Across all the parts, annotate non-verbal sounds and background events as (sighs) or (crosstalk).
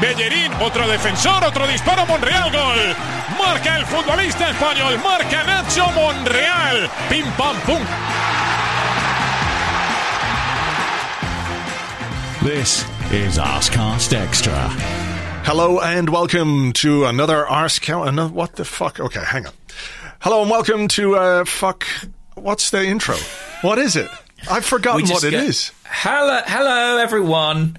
Bellerín, otro defensor, otro disparo, Monreal, gol. Marca el futbolista español, marca Nacho Monreal. Pim pam pum. This is Arscast Extra. Hello and welcome to another Arscast. Another, what the fuck? Okay, hang on. Hello and welcome to uh, fuck. What's the intro? What is it? I've forgotten what just it go, is. Hello, hello, everyone.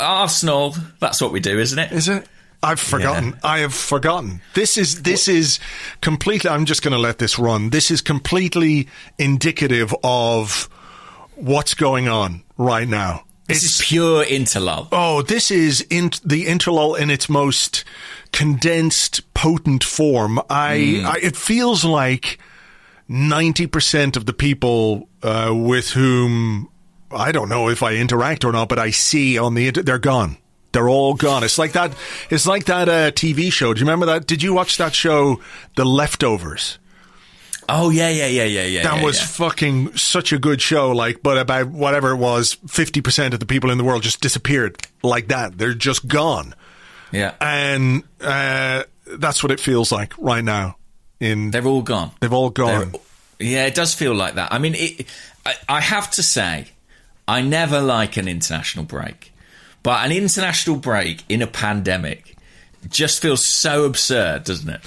Arsenal. That's what we do, isn't it? Is it? I've forgotten. I have forgotten. This is this is completely. I'm just going to let this run. This is completely indicative of what's going on right now. This is pure interlull. Oh, this is in the interlull in its most condensed, potent form. I, I it feels like ninety percent of the people uh, with whom I don't know if I interact or not, but I see on the inter- they're gone. They're all gone. It's like that. It's like that uh, TV show. Do you remember that? Did you watch that show, The Leftovers? Oh yeah, yeah, yeah, yeah, yeah. That yeah, was yeah. fucking such a good show. Like, but about whatever it was, fifty percent of the people in the world just disappeared like that. They're just gone, yeah. and uh, that's what it feels like right now. In They're all gone. they've all gone. They're- yeah, it does feel like that. I mean, it, I, I have to say, I never like an international break, but an international break in a pandemic just feels so absurd, doesn't it?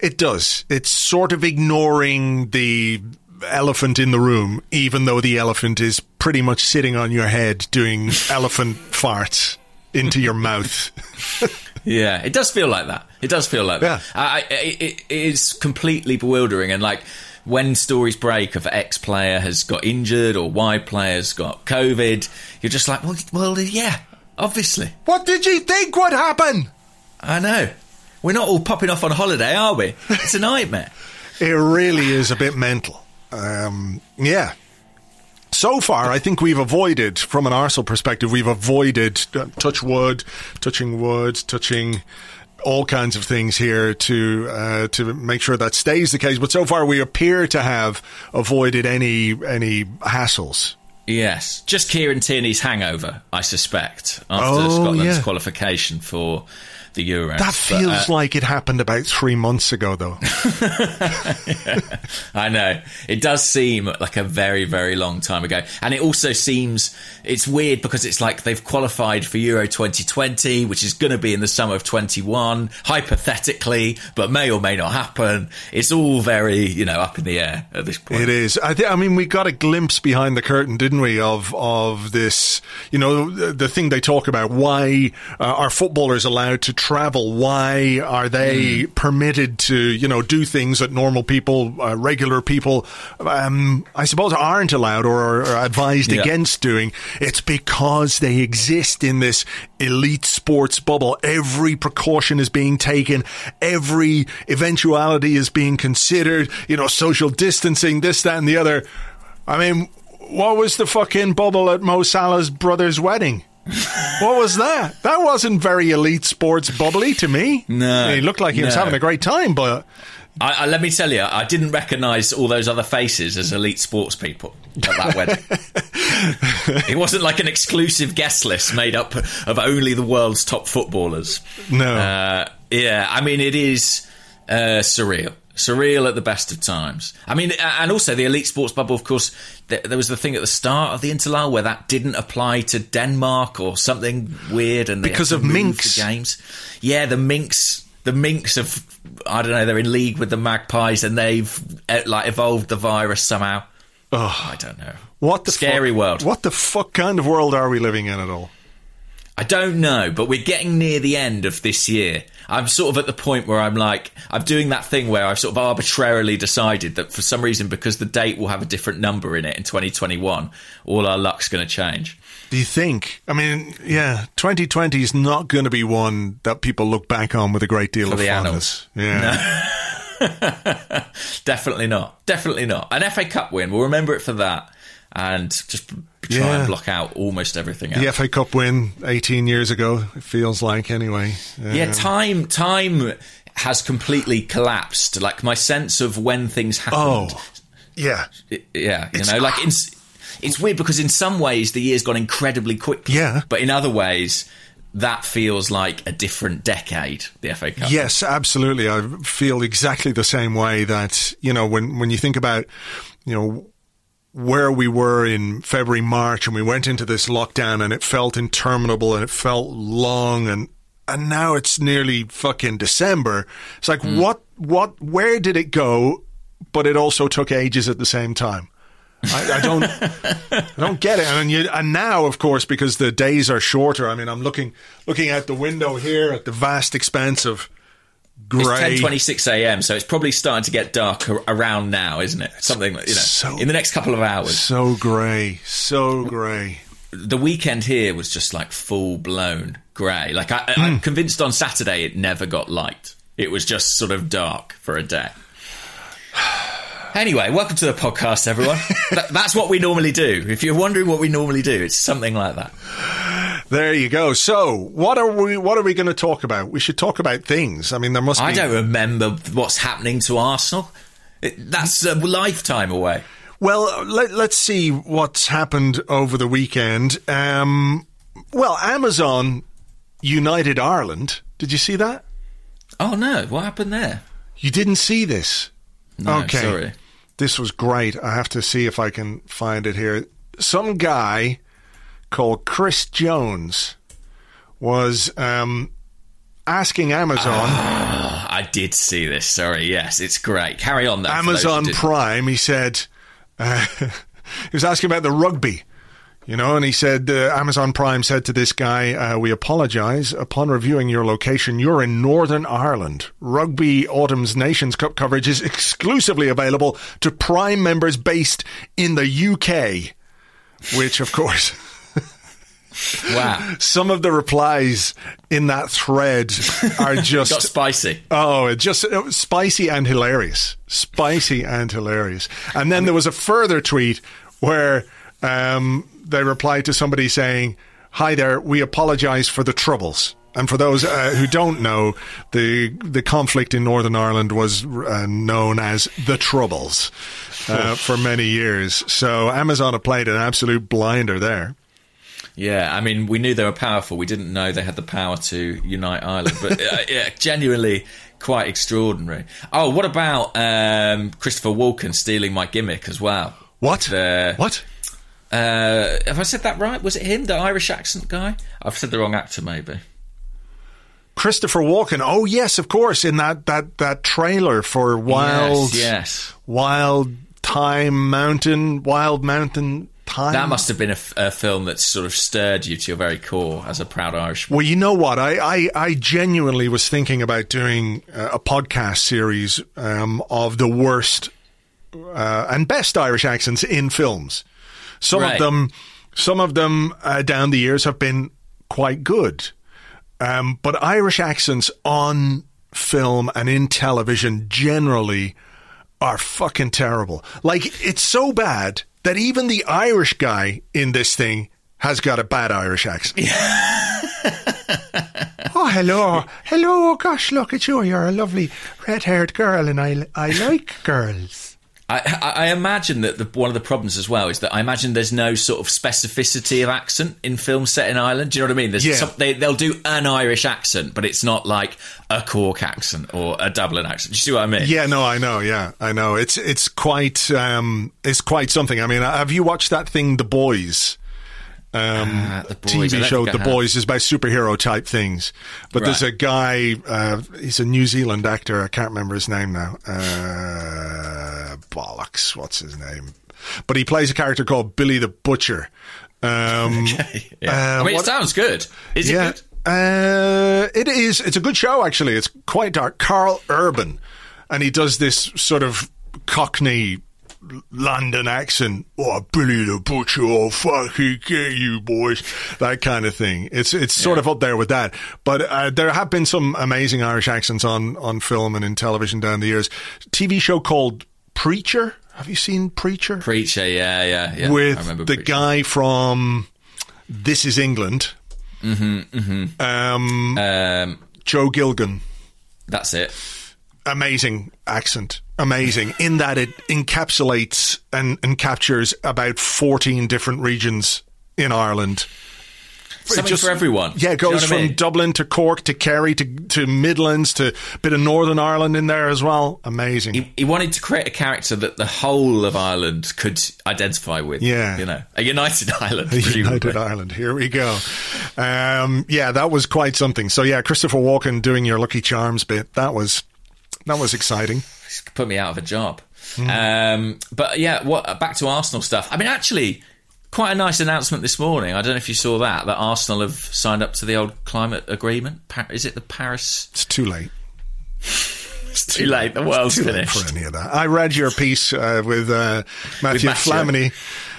It does. It's sort of ignoring the elephant in the room, even though the elephant is pretty much sitting on your head doing (laughs) elephant farts into your mouth. (laughs) Yeah, it does feel like that. It does feel like that. I, I, it, it is completely bewildering. And like when stories break of X player has got injured or Y player's got COVID, you're just like, well, well, yeah, obviously. What did you think would happen? I know. We're not all popping off on holiday, are we? It's a nightmare. (laughs) It really is a bit mental. Um, yeah. So far, I think we've avoided, from an Arsenal perspective, we've avoided uh, touch wood, touching wood, touching all kinds of things here to uh, to make sure that stays the case. But so far, we appear to have avoided any any hassles. yes, just Kieran Tierney's hangover, I suspect, after Oh, Scotland's yeah. qualification for the Euros. That But, feels uh, like it happened about three months ago, though. (laughs) I know. It does seem like a very, very long time ago. And it also seems, it's weird because it's like they've qualified for Euro 2020, which is going to be in the summer of 21, hypothetically, but may or may not happen. It's all very, you know, up in the air at this point. It is. I, th- I mean, we got a glimpse behind the curtain, didn't we, of of this? You know, the, the thing they talk about. Why uh, are footballers allowed to travel? Why are they permitted to, you know, do things that normal people, uh, regular people, um, I suppose, aren't allowed or are advised Yeah. against doing? It's because they exist in this elite sports bubble. Every precaution is being taken. Every eventuality is being considered. You know, social distancing, this, that, and the other. I mean, what was the fucking bubble at Mo Salah's brother's wedding? What was that? That wasn't very elite sports bubbly to me. No, he looked like he was having a great time, but I, I, let me tell you, I didn't recognise all those other faces as elite sports people at that wedding. (laughs) it wasn't like an exclusive guest list made up of only the world's top footballers. no. Uh, yeah, I mean, it is uh, surreal. Surreal at the best of times. I mean, and also the elite sports bubble, of course, there was the thing at the start of the interlull where that didn't apply to Denmark or something weird. and Because of minks. Games. Yeah, the minks the minks have I don't know they're in league with the magpies and they've like evolved the virus somehow. Oh, I don't know. What the scary world? What the fuck kind of world are we living in at all? I don't know, but we're getting near the end of this year. I'm sort of at the point where I'm like, I'm doing that thing where I've sort of arbitrarily decided that for some reason, because the date will have a different number in it in 2021, all our luck's going to change. Do you think? I mean, yeah, 2020 is not going to be one that people look back on with a great deal For of fondness. Yeah. (laughs) Definitely not. Definitely not. An FA Cup win, we'll remember it for that and just try Yeah. and block out almost everything else. The FA Cup win 18 years ago, it feels like anyway. Yeah, um, time time has completely collapsed. Like my sense of when things happened. Oh, yeah. Yeah, you It's- know, like in, it's weird because in some ways the year's gone incredibly quickly. Yeah. but in other ways that feels like a different decade. The FA Cup. Yes, absolutely. I feel exactly the same way that, you know, when, when you think about, you know, where we were in February, March, and we went into this lockdown and it felt interminable and it felt long and, and now it's nearly fucking December. It's like, hmm. what, what, where did it go? But it also took ages at the same time. I, I don't, (laughs) I don't get it. And you, and now, of course, because the days are shorter. I mean, I'm looking, looking out the window here at the vast expanse of It's 10:26 a.m., so it's probably starting to get dark around now, isn't it? Something you know, So- in the next couple of hours. So grey, so grey. the weekend here was just like full blown grey. Like I, Hmm. I'm convinced on Saturday it never got light. It was just sort of dark for a day. (sighs) Anyway, welcome to the podcast, everyone. (laughs) That- that's what we normally do. If you're wondering what we normally do, it's something like that. There you go. So, what are we? What are we going to talk about? We should talk about things. I mean, there must. I be, don't remember what's happening to Arsenal. It, that's a lifetime away. Well, let, let's see what's happened over the weekend. Um, well, Amazon United Ireland. Did you see that? Oh no, what happened there? You didn't see this. No, okay. sorry. This was great. I have to see if I can find it here. Some guy called Chris Jones was um, asking Amazon. I did see this. Sorry. Yes, it's great. Carry on. Though, for those who Amazon. Prime, he said, uh, (laughs) he was asking about the rugby, you know, and he said, uh, Amazon Prime said to this guy, uh, We apologize. Upon reviewing your location, you're in Northern Ireland. Rugby Autumn's Nations Cup coverage is exclusively available to Prime members based in the UK, which, of course. (laughs) (laughs) Wow, Some of the replies in that thread are (laughs) got just spicy. Oh, it just spicy and hilarious. Spicy and hilarious. And then there was a further tweet where um, they replied to somebody saying, Hi there, we apologize for the troubles. And for those uh, who don't know, the the conflict in Northern Ireland was uh, known as the Troubles uh, for many years. So Amazon have played an absolute blinder there. Yeah, I mean, we knew they were powerful. We didn't know they had the power to unite Ireland. But uh, (laughs) yeah, genuinely quite extraordinary. Oh, what about um, Christopher Walken stealing my gimmick as well? What? The- what? Uh, have I said that right? Was it him, the Irish accent guy? I've said the wrong actor, maybe. Christopher Walken. Oh yes, of course. In that that that trailer for Wild. Yes, yes. Wild Time Mountain, Wild Mountain Thyme. That must have been a film that sort of stirred you to your very core as a proud Irishman. Well, you know what? I, I, I genuinely was thinking about doing uh, a podcast series um, of the worst uh, and best Irish accents in films. Some Right. of them, some of them uh, down the years have been quite good, um, but Irish accents on film and in television generally are fucking terrible. Like it's so bad that even the Irish guy in this thing has got a bad Irish accent. (laughs) oh, hello, hello. Gosh, look at you. You're a lovely red-haired girl, and I I like girls. I, I imagine that the, one of the problems as well is that I imagine there's no sort of specificity of accent in films set in Ireland. Do you know what I mean? There's Yeah. some, they, they'll do an Irish accent, but it's not like a Cork accent or a Dublin accent. Do you see what I mean? Yeah, no, I know. Yeah, I know. It's it's quite um, it's quite something. I mean, have you watched that thing, The Boys? Um, Ah, The TV show. The. Boys is about superhero type things. But there's a guy. Uh, he's a New Zealand actor. I can't remember his name now. Uh, bollocks. What's his name? But he plays a character called Billy the Butcher. Um, (laughs) Yeah. uh, I mean, what- it sounds good. Is yeah. it good? Uh, it is. It's a good show, actually. It's quite dark. Karl Urban, and he does this sort of Cockney London accent. Oh, Billy the Butcher! Oh, fucking get you boys! That kind of thing. It's it's sort of up there with that. But uh, there have been some amazing Irish accents on on film and in television down the years. TV show called Preacher. Have you seen Preacher? Preacher, yeah, yeah, yeah. With the Preacher. guy from This Is England. Um, Um, Joe Gilgun. that's it. Amazing accent. Amazing. In that it encapsulates and, and captures about 14 different regions in Ireland. Something for everyone. Yeah, it Do you know goes from I mean? Dublin to Cork to Kerry to, to Midlands to a bit of Northern Ireland in there as well. Amazing. He, he wanted to create a character that the whole of Ireland could identify with. Yeah. You know, a united (laughs) Ireland, presumably. United Ireland. Here we go. Um, yeah, that was quite something. So yeah, Christopher Walken doing your Lucky Charms bit. That was that was exciting. Put me out of a job. Hmm. Um, but yeah, what back to Arsenal stuff. I mean, actually, quite a nice announcement this morning. I don't know if you saw that that Arsenal have signed up to the old climate agreement. Is it the Paris? It's too late. It's too late. The world's Too late finished. for any of that. I read your piece uh, with uh, Matthew Matthew. Flamini.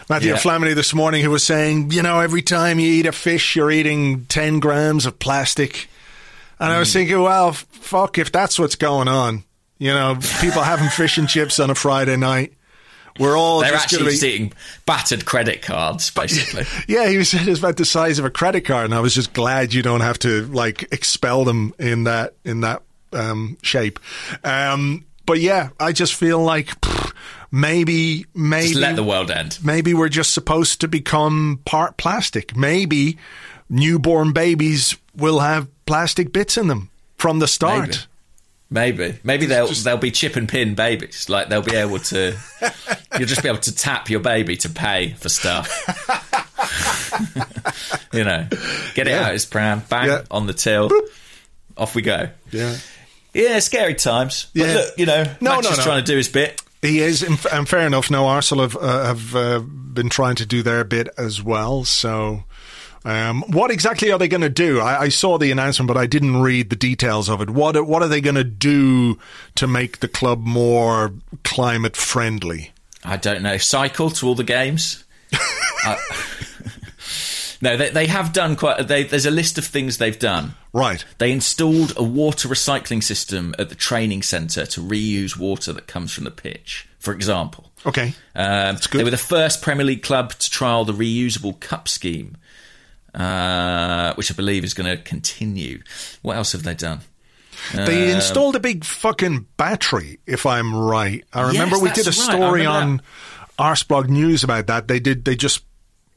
Matthew Yeah. Flamini this morning, who was saying, you know, every time you eat a fish, you're eating ten grams of plastic. And Hmm. I was thinking, well, fuck, if that's what's going on, you know, people having fish and chips on a Friday night, we're all They're just actually going to just be. eating battered credit cards, basically. (laughs) Yeah, he said it's about the size of a credit card, and I was just glad you don't have to like expel them in that in that um, shape. Um, but yeah, I just feel like pff, maybe maybe just let the world end. maybe we're just supposed to become part plastic. Maybe newborn babies will have plastic bits in them from the start. Maybe, maybe maybe they'll they'll be chip and pin babies. Like they'll be able to, (laughs) you'll just be able to tap your baby to pay for stuff. (laughs) you know, get it Yeah. out. It's pram, bang Yeah. on the till. Off we go. Yeah. Yeah, scary times. But Yeah. look, you know, No, Max no, is no. trying to do his bit. He is, and and fair enough. Now Arsenal have uh, have uh, been trying to do their bit as well. So, um, what exactly are they going to do? I, I saw the announcement, but I didn't read the details of it. What are- what are they going to do to make the club more climate friendly? I don't know. Cycle to all the games. (laughs) Uh, (laughs) no, they, they have done quite. They, there's a list of things they've done. Right. They installed a water recycling system at the training centre to reuse water that comes from the pitch, for example. Okay. Um, good. They were the first Premier League club to trial the reusable cup scheme, uh, which I believe is going to continue. What else have they done? They Um, installed a big fucking battery, if I'm right. I remember Yes, we did a that's right. Story on Arsblog News about that. They did. They just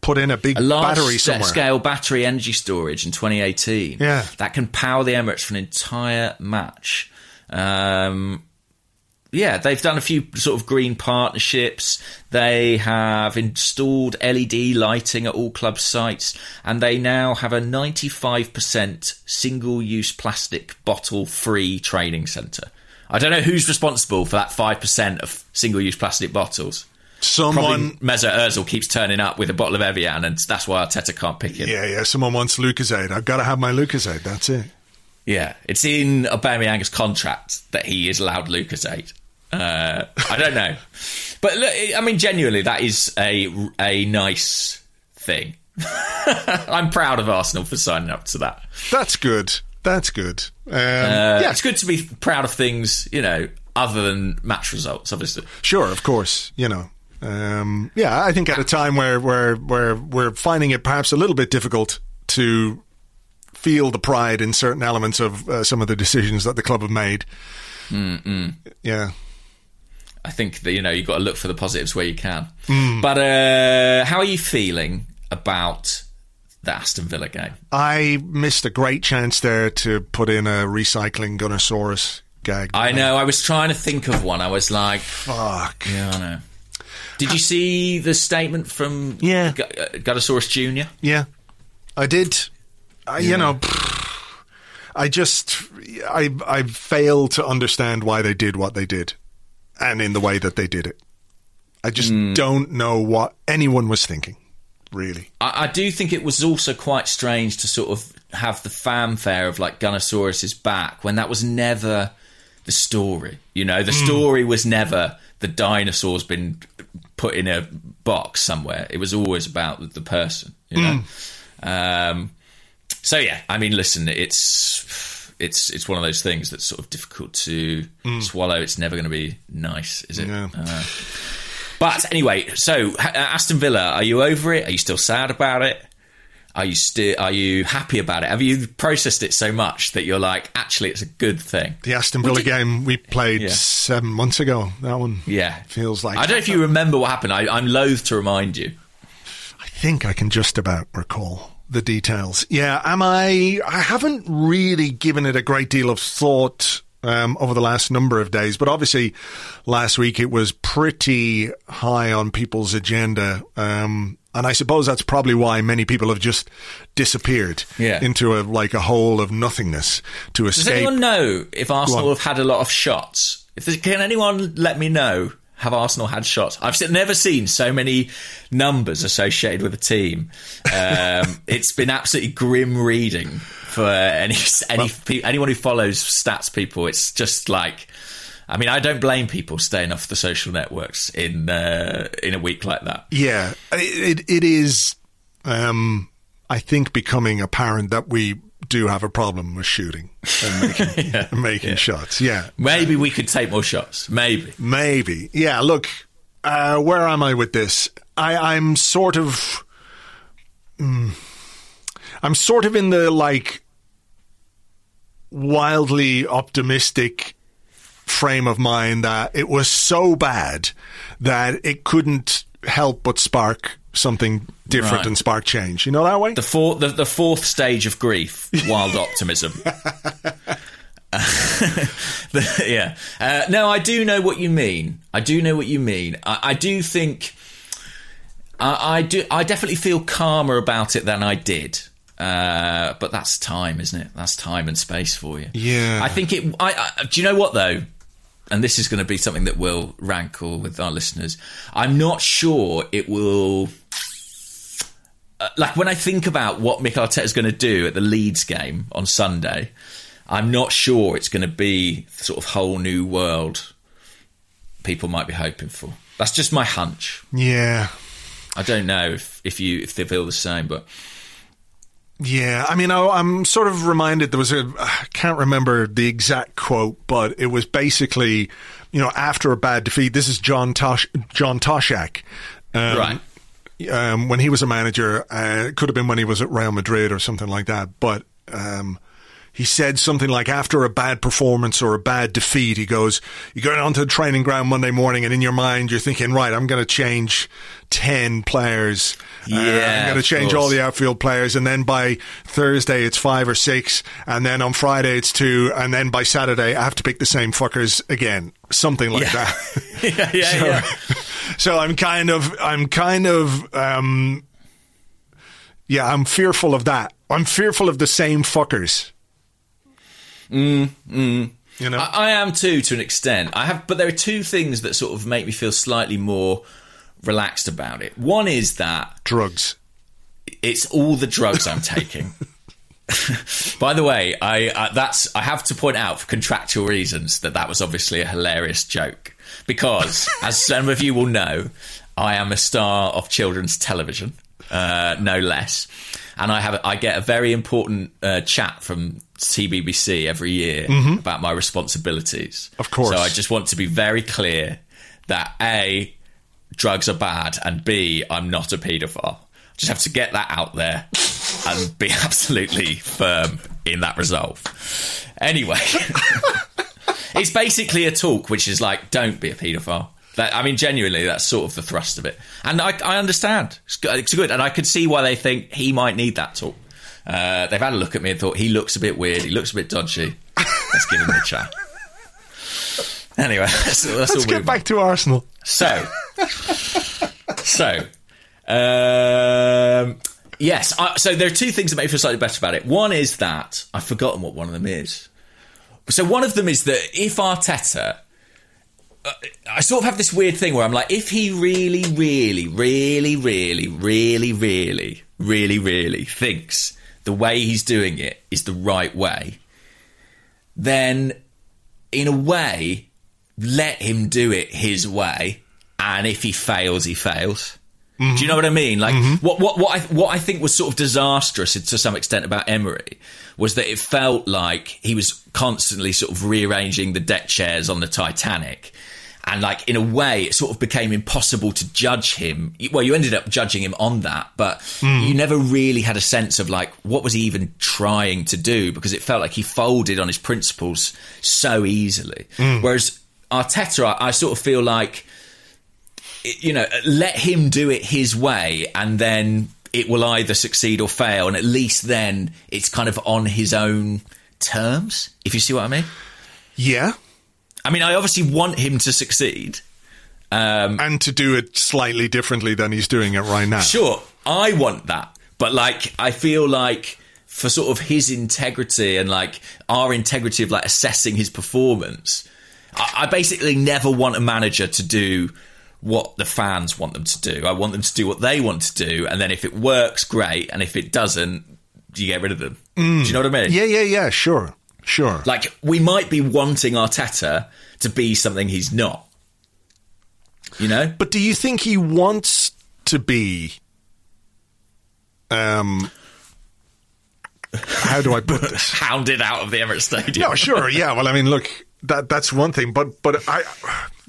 put in a big A large battery somewhere. scale battery energy storage in 2018. Yeah. That can power the Emirates for an entire match. Um, yeah, they've done a few sort of green partnerships. They have installed LED lighting at all club sites, and they now have a 95% single use plastic bottle free training centre. I don't know who's responsible for that 5% of single use plastic bottles. Probably Someone Mesut Ozil keeps turning up with a bottle of Evian, and that's why Arteta can't pick him. Yeah, yeah. Someone wants Lucozade. I've got to have my Lucozade. That's it. Yeah, it's in Aubameyang's contract that he is allowed Lucozade. Uh, I don't know, but look, I mean, genuinely, that is a a nice thing. (laughs) I'm proud of Arsenal for signing up to that. That's good. That's good. Um, Uh, yeah, It's good to be proud of things, you know, other than match results. Obviously, sure, of course. You know. Um, yeah, I think at a time where where where we're finding it perhaps a little bit difficult to feel the pride in certain elements of uh, some of the decisions that the club have made. Yeah. I think that you know you've got to look for the positives where you can. Hmm. But uh, how are you feeling about the Aston Villa game? I missed a great chance there to put in a recycling Gunnersaurus gag. I know. I was trying to think of one. I was like, Fuck. yeah, I know. Did you see the statement from Yeah. Gu- uh, Guttosaurus Jr.? Yeah, I did. I, You know, I just I I fail to understand why they did what they did, and in the way that they did it. I just hmm. don't know what anyone was thinking. Really, I, I do think it was also quite strange to sort of have the fanfare of like Gunnersaurus is back when that was never the story. You know, the hmm. story was never the dinosaur's been put in a box somewhere. It was always about the- the person. You know. Hmm. Um, so yeah, I mean, listen, it's it's it's one of those things that's sort of difficult to swallow. It's never going to be nice, is it? Yeah. Uh, but anyway, so uh, Aston Villa, are you over it? Are you still sad about it? Are you still are you happy about it? Have you processed it so much that you're like, actually, it's a good thing? the Aston Villa game we played Yeah. seven months ago. That one, Yeah, feels like I don't know if you remember what happened. I, I'm loath to remind you. I think I can just about recall the details. Yeah, am I? I haven't really given it a great deal of thought um, over the last number of days, but obviously last week it was pretty high on people's agenda. Um, and I suppose that's probably why many people have just disappeared Yeah. into a like a hole of nothingness to escape. Does anyone know if Arsenal have had a lot of shots? If can anyone let me know? Have Arsenal had shots? I've never seen so many numbers associated with a team. Um, (laughs) it's been absolutely grim reading for any any pe- anyone who follows stats people. It's just like, I mean, I don't blame people staying off the social networks in uh, in a week like that. Yeah, it, it, it is. Um, I think becoming apparent that we do have a problem with shooting and (laughs) making, and making shots. Yeah, Maybe we could take more shots. Maybe. maybe. Yeah, look, uh, where am I with this? I, I'm sort of. mm, I'm sort of in the like wildly optimistic frame of mind that it was so bad that it couldn't help but spark something different Right. and spark change. You know that way? The fourth, the, the fourth stage of grief, wild (laughs) optimism. (laughs) The- yeah. Uh, no, I do know what you mean. I do know what you mean. I, I do think. I, I do. I definitely feel calmer about it than I did. Uh, but that's time, isn't it? That's time and space for you. Yeah. I think it. I, I do you know what though? And this is going to be something that will rankle with our listeners. I'm not sure it will uh, like when I think about what Mikel Arteta is going to do at the Leeds game on Sunday, I'm not sure it's going to be the sort of whole new world people might be hoping for. That's just my hunch. yeah. I don't know if, if you if they feel the same, but Yeah, I mean, I, I'm sort of reminded there was a, I can't remember the exact quote, but it was basically, you know, after a bad defeat, this is John Tosh, John Toshack. Um, right. um, when he was a manager, uh, it could have been when he was at Real Madrid or something like that. But um, he said something like, after a bad performance or a bad defeat, he goes, you go onto the training ground Monday morning, and in your mind, you're thinking, right, I'm going to change 10 players. Uh, Yeah, I'm going to change all the outfield players. And then by Thursday, it's five or six. And then on Friday, it's two. And then by Saturday, I have to pick the same fuckers again. Something like that. (laughs) yeah, yeah, So, yeah. (laughs) so I'm kind of, I'm kind of, um, yeah, I'm fearful of that. I'm fearful of the same fuckers. Mm, mm. You know, I, I am too, to an extent. I have, but there are two things that sort of make me feel slightly more relaxed about it. One is that drugs. it's all the drugs I'm taking. (laughs) By the way, I uh, that's I have to point out for contractual reasons that that was obviously a hilarious joke because, (laughs) as some of you will know, I am a star of children's television, uh, no less, and I have I get a very important uh, chat from CBBC every year about my responsibilities. Of course. so I just want to be very clear that a drugs are bad, and B, I'm not a paedophile. Just have to get that out there and be (laughs) absolutely firm in that resolve. Anyway, (laughs) it's basically a talk which is like, don't be a paedophile. That, I mean, genuinely, that's sort of the thrust of it. And I, I understand. It's good, it's good. And I could see why they think he might need that talk. Uh, they've had a look at me and thought, he looks a bit weird. He looks a bit dodgy. Let's give him a chat. Anyway, (laughs) that's, that's Let's get back to Arsenal. so, (laughs) so, um, yes. I, so there are two things that make me feel slightly better about it. One is that I've forgotten what one of them is. So one of them is that if Arteta, uh, I sort of have this weird thing where I'm like, if he really, really, really, really, really, really, really, really thinks the way he's doing it is the right way, then in a way, let him do it his way. And if he fails, he fails. Do you know what I mean? Like mm-hmm. what what what I what I think was sort of disastrous to some extent about Emery was that it felt like he was constantly sort of rearranging the deck chairs on the Titanic. And like in a way, it sort of became impossible to judge him. Well, you ended up judging him on that, but mm. you never really had a sense of like what was he even trying to do because it felt like he folded on his principles so easily. Mm. Whereas Arteta, I, I sort of feel like you know, let him do it his way, and then it will either succeed or fail, and at least then it's kind of on his own terms. If you see what I mean. Yeah. I mean, I obviously want him to succeed. Um, And to do it slightly differently than he's doing it right now. sure, I want that, but like, I feel like for sort of his integrity and like our integrity of like assessing his performance, I, I basically never want a manager to do what the fans want them to do. I want them to do what they want to do, and then if it works, great, and if it doesn't, you get rid of them. Do you know what I mean? Yeah, yeah, yeah, sure. Sure. Like we might be wanting Arteta to be something he's not. You know? But do you think he wants to be um how do I put this? (laughs) Hounded out of the Emirates Stadium. No, sure, yeah. Well, I mean, look, that that's one thing, but but I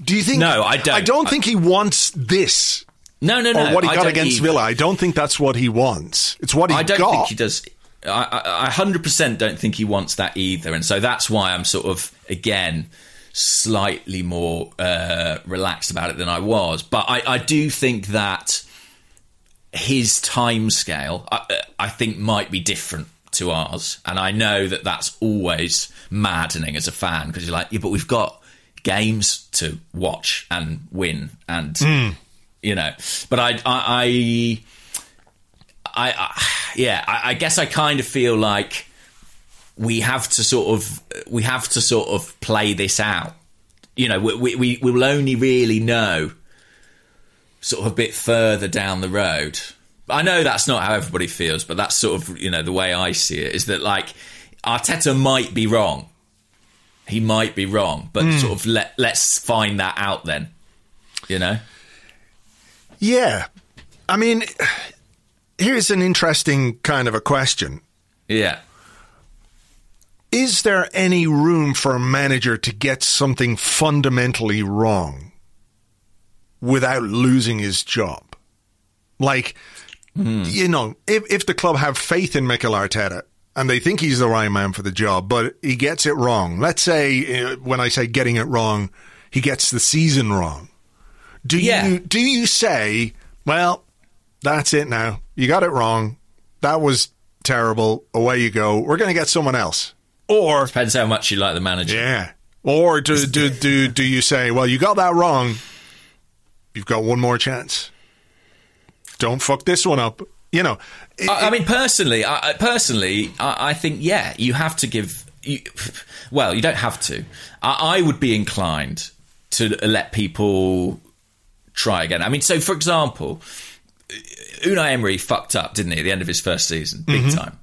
do you think No, I don't. I don't I- think he wants this no, no, no. or what he I got against. Villa. I don't think that's what he wants. It's what he I don't got. think he does. I, I, I 100% don't think he wants that either. And so that's why I'm sort of, again, slightly more uh, relaxed about it than I was. But I, I do think that his time scale, I, I think, might be different to ours. And I know that that's always maddening as a fan because you're like, yeah, but we've got games to watch and win. And, hmm. you know, but I, I, I, I, I yeah, I, I guess I kind of feel like we have to sort of we have to sort of play this out. You know, we we, we will only really know sort of a bit further down the road. I know that's not how everybody feels, but that's sort of you know the way I see it is that like Arteta might be wrong. He might be wrong, but hmm. sort of let let's find that out then. You know. Yeah. I mean, here's an interesting kind of a question. Yeah. Is there any room for a manager to get something fundamentally wrong without losing his job? Like, you know, if, if the club have faith in Mikel Arteta and they think he's the right man for the job, but he gets it wrong. Let's say, uh, when I say getting it wrong, he gets the season wrong. Do Yeah. you do you say, well, that's it now. You got it wrong. That was terrible. Away you go. We're going to get someone else. Or Depends how much you like the manager. yeah. Or do do do do you say, well, you got that wrong. You've got one more chance. Don't fuck this one up. You know. it- I, I mean, personally, I, I- personally, I, I think yeah, you have to give. You, well, you don't have to. I, I would be inclined to let people try again. I mean, so for example, Unai Emery fucked up, didn't he, at the end of his first season, big mm-hmm. time.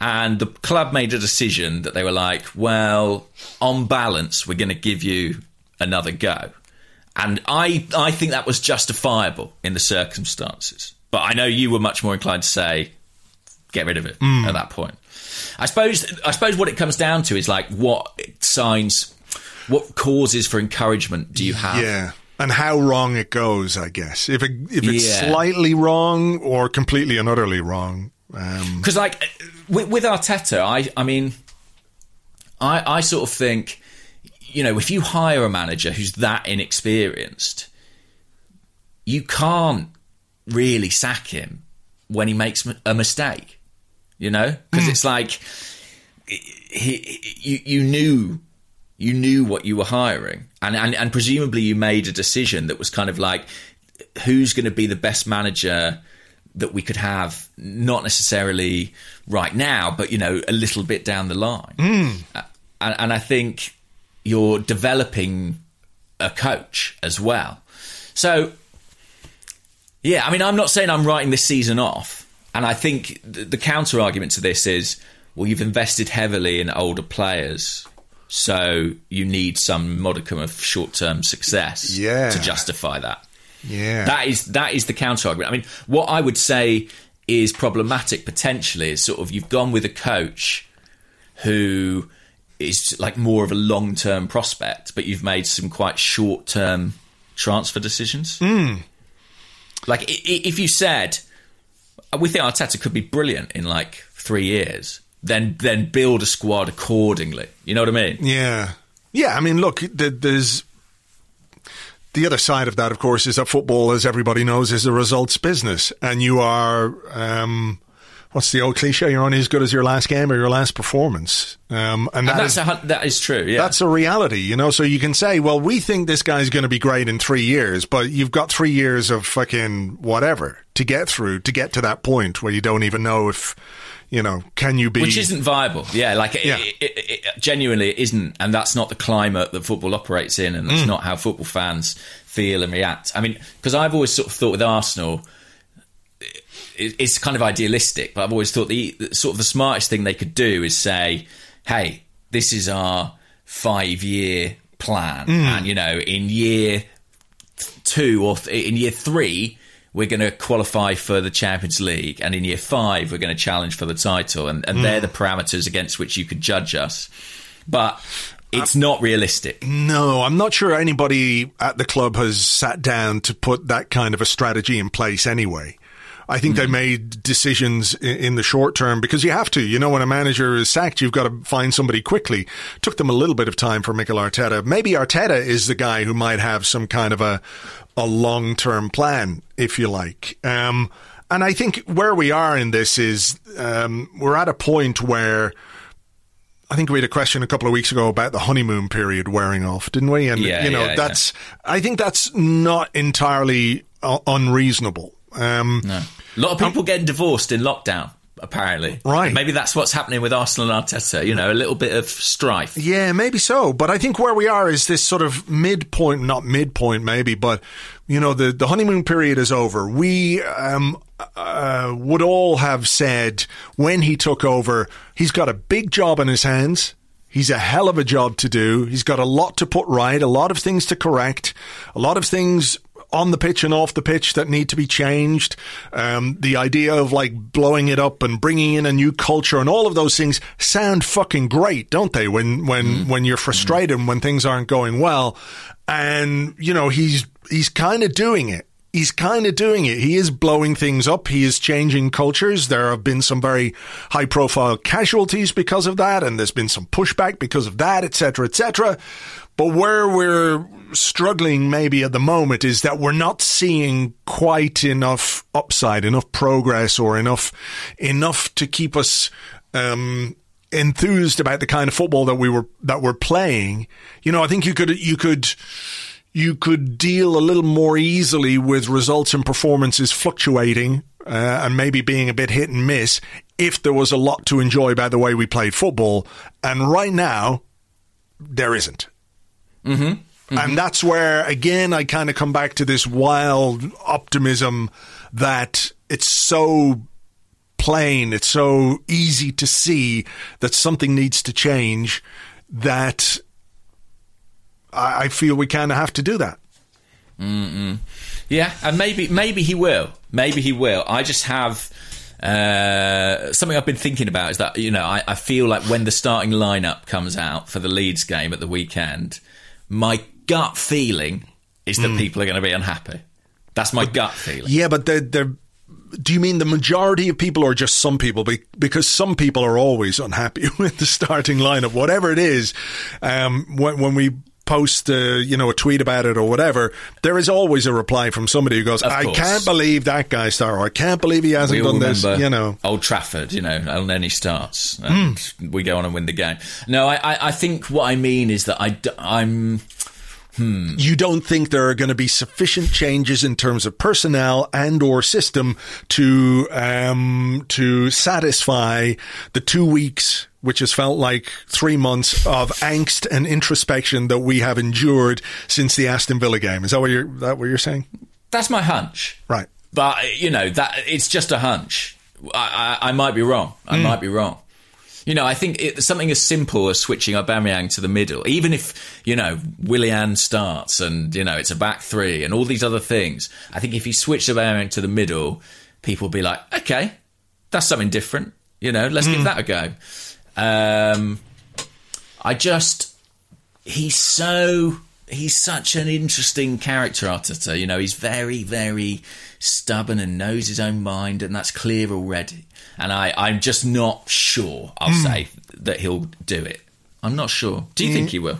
And the club made a decision that they were like, well, on balance, we're going to give you another go. And I, I think that was justifiable in the circumstances. But I know you were much more inclined to say, get rid of it at that point. I suppose, I suppose what it comes down to is like, what signs, what causes for encouragement do you have? yeah. And how wrong it goes, I guess. If it, if it's Yeah. slightly wrong or completely and utterly wrong. Um, because like with, with Arteta, I I mean, I I sort of think, you know, if you hire a manager who's that inexperienced, you can't really sack him when he makes a mistake, you know, because it's like he, you you knew you knew what you were hiring, and and, and presumably you made a decision that was kind of like, who's going to be the best manager that we could have, not necessarily right now, but you know, a little bit down the line. Mm. And, and I think you're developing a coach as well. So, yeah, I mean, I'm not saying I'm writing this season off. And I think the, the counter argument to this is well, you've invested heavily in older players. So you need some modicum of short term success Yeah. to justify that. Yeah. That is that is the counter argument. I mean, what I would say is problematic potentially is sort of you've gone with a coach who is like more of a long term prospect, but you've made some quite short term transfer decisions. Like i- i- if you said we think Arteta could be brilliant in like three years, then then build a squad accordingly. You know what I mean? Yeah. Yeah, I mean, look, there's the other side of that, of course, is that football, as everybody knows, is a results business, and you are. Um, What's the old cliche? You're only as good as your last game or your last performance, um, and, And that's is, a, that is true. Yeah, that's a reality, you know. So you can say, well, we think this guy's going to be great in three years, but you've got three years of fucking whatever to get through to get to that point where you don't even know if, you know, can you be? which isn't viable. Yeah, like it, Yeah. It, it, it, genuinely it isn't, and that's not the climate that football operates in, and Mm. that's not how football fans feel and react. I mean, because I've always sort of thought with Arsenal. It- It's kind of idealistic, but I've always thought the sort of the smartest thing they could do is say, "Hey, this is our five-year plan, Mm. and you know, in year two or th- in year three, we're going to qualify for the Champions League, and in year five, we're going to challenge for the title, and, and they're the parameters against which you could judge us. But it's not realistic. No, I'm not sure anybody at the club has sat down to put that kind of a strategy in place anyway. I think they made decisions in, in the short term because you have to. You know, when a manager is sacked, you've got to find somebody quickly. Took them a little bit of time for Mikel Arteta. Maybe Arteta is the guy who might have some kind of a a long term plan, if you like. Um, and I think where we are in this is um, we're at a point where. I think we had a question a couple of weeks ago about the honeymoon period wearing off, didn't we? And Yeah, you know, yeah, that's I think that's not entirely uh, unreasonable. Um, No. A lot of people getting divorced in lockdown, apparently. Right. Maybe that's what's happening with Arsenal and Arteta. You know, a little bit of strife. Yeah, maybe so. But I think where we are is this sort of midpoint, not midpoint, maybe, but you know, the, the honeymoon period is over. We um, uh, would all have said when he took over, he's got a big job in his hands. He's a hell of a job to do. He's got a lot to put right, a lot of things to correct, a lot of things on the pitch and off the pitch that need to be changed. Um, the idea of like blowing it up and bringing in a new culture and all of those things sound fucking great, don't they? When when when you're frustrated and when things aren't going well, and you know he's he's kind of doing it. He's kind of doing it. He is blowing things up. He is changing cultures. There have been some very high profile casualties because of that, and there's been some pushback because of that, etc., etc. But where we're struggling maybe at the moment is that we're not seeing quite enough upside, enough progress, or enough enough to keep us um, enthused about the kind of football that we were that we're playing. You know, I think you could you could you could deal a little more easily with results and performances fluctuating uh, and maybe being a bit hit and miss if there was a lot to enjoy by the way we played football. And right now, there isn't. Mm-hmm. And that's where, again, I kind of come back to this wild optimism that it's so plain, it's so easy to see that something needs to change that I, I feel we kind of have to do that. Yeah, and maybe maybe he will. Maybe he will. I just have uh, something I've been thinking about is that you know I, I feel like when the starting lineup comes out for the Leeds game at the weekend, my gut feeling is that people are going to be unhappy. That's my gut feeling. Yeah, but they're, they're, do you mean the majority of people or just some people? Be- Because some people are always unhappy (laughs) with the starting lineup, whatever it is. Um, when, when we post, uh, you know, a tweet about it or whatever, there is always a reply from somebody who goes, "I can't believe that guy star, or I can't believe he hasn't done this." You know, Old Trafford, you know, and then he starts, and we go on and win the game. No, I, I, I think what I mean is that I, d- I'm. you don't think there are going to be sufficient changes in terms of personnel and or system to um, to satisfy the two weeks which has felt like three months of angst and introspection that we have endured since the Aston Villa game. Is that what you're that what you're saying? That's my hunch. Right. But you know that it's just a hunch. I, I, I might be wrong. I might be wrong. You know, I think it, something as simple as switching Aubameyang to the middle, even if you know Willian starts and you know it's a back three and all these other things. I think if you switch Aubameyang to the middle, people will be like, okay, that's something different. You know, let's give that a go. Um, I just he's so he's such an interesting character, Arteta. You know, he's very, very stubborn and knows his own mind, and that's clear already. And I, I'm just not sure. I'll say that he'll do it. I'm not sure. Do you think he will?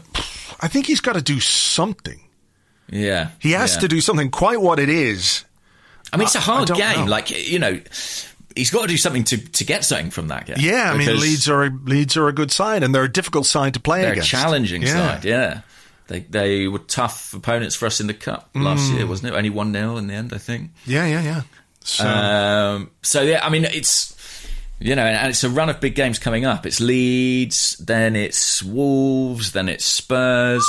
I think he's got to do something. Yeah, He has yeah. to do something. Quite what it is. I mean, it's a hard game. know. Like you know, he's got to do something to to get something from that game. Yeah, I mean, Leeds are a, Leeds are a good side, and they're a difficult side to play They're against. a challenging Yeah. side. Yeah. They, they were tough opponents for us in the cup last Mm. year, wasn't it? Only 1 0 in the end, I think. Yeah, yeah, yeah. So, Um, so yeah, I mean, it's you know, and, it's a run of big games coming up. It's Leeds, then it's Wolves, then it's Spurs.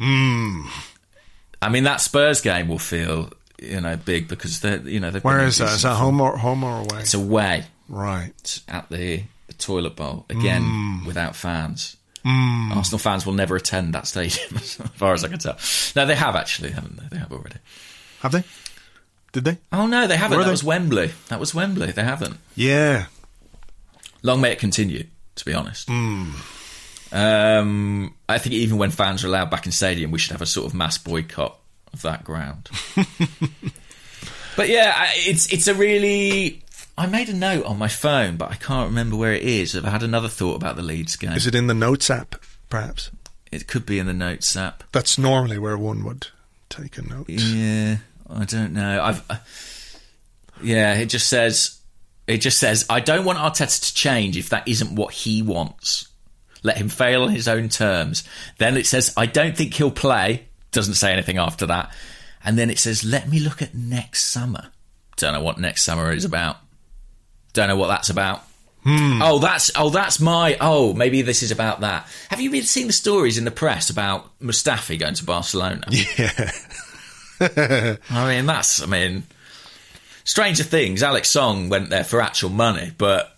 I mean, that Spurs game will feel you know big because they're you know they've where is that? Is that home or home or away? It's away right. It's at the, the toilet bowl again Mm. without fans. Arsenal fans will never attend that stadium, (laughs) as far as I can tell. No, they have actually, haven't they? They have already. Have they? Did they? Oh no, they haven't. Were that they? was Wembley. That was Wembley. They haven't. Yeah. Long may it continue, to be honest. Um, I think even when fans are allowed back in stadium, we should have a sort of mass boycott of that ground. (laughs) but yeah, it's it's a really. I made a note on my phone, but I can't remember where it is. I've had another thought about the Leeds game. Is it in the notes app? Perhaps It could be in the notes app. that's normally where one would take a note. Yeah, I don't know. I've uh, yeah, it just says it just says I don't want Arteta to change if that isn't what he wants. Let him fail on his own terms. Then it says I don't think he'll play. Doesn't say anything after that. And then it says let me look at next summer. Don't know what next summer is about. Don't know what that's about. Hmm. Oh, that's oh, that's my oh. Maybe this is about that. Have you been seeing the stories in the press about Mustafi going to Barcelona? (laughs) Yeah. I mean, that's, I mean, Stranger Things, Alex Song went there for actual money, but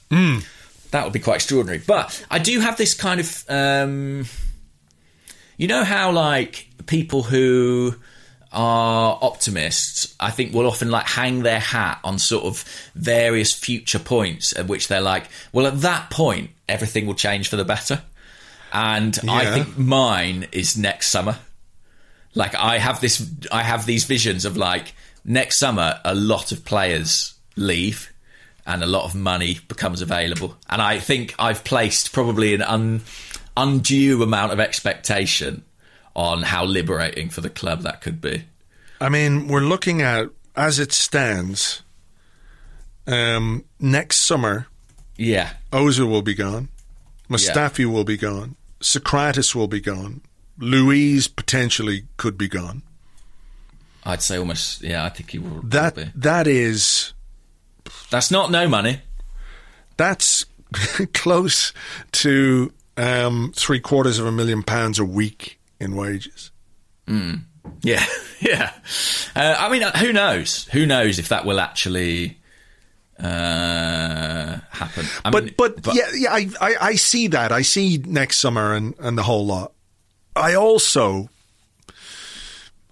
that would be quite extraordinary. But I do have this kind of, um, you know, how like people who are optimists, I think, will often like hang their hat on sort of various future points at which they're like, well, at that point, everything will change for the better. And I think mine is next summer. Like I have this, I have these visions of like next summer, a lot of players leave, and a lot of money becomes available. And I think I've placed probably an un, undue amount of expectation on how liberating for the club that could be. I mean, we're looking at as it stands. Um, next summer, Yeah, Özil will be gone. Mustafi will be gone. Sokratis will be gone. Luiz potentially could be gone. I'd say almost. Yeah, I think he will. That will that is That's not no money. that's (laughs) close to um, three quarters of a million pounds a week in wages. Yeah, (laughs) yeah. Uh, I mean, uh, who knows? Who knows if that will actually uh, happen? I But, mean, but yeah, yeah, I, I, I see that. I see next summer and, and the whole lot. I also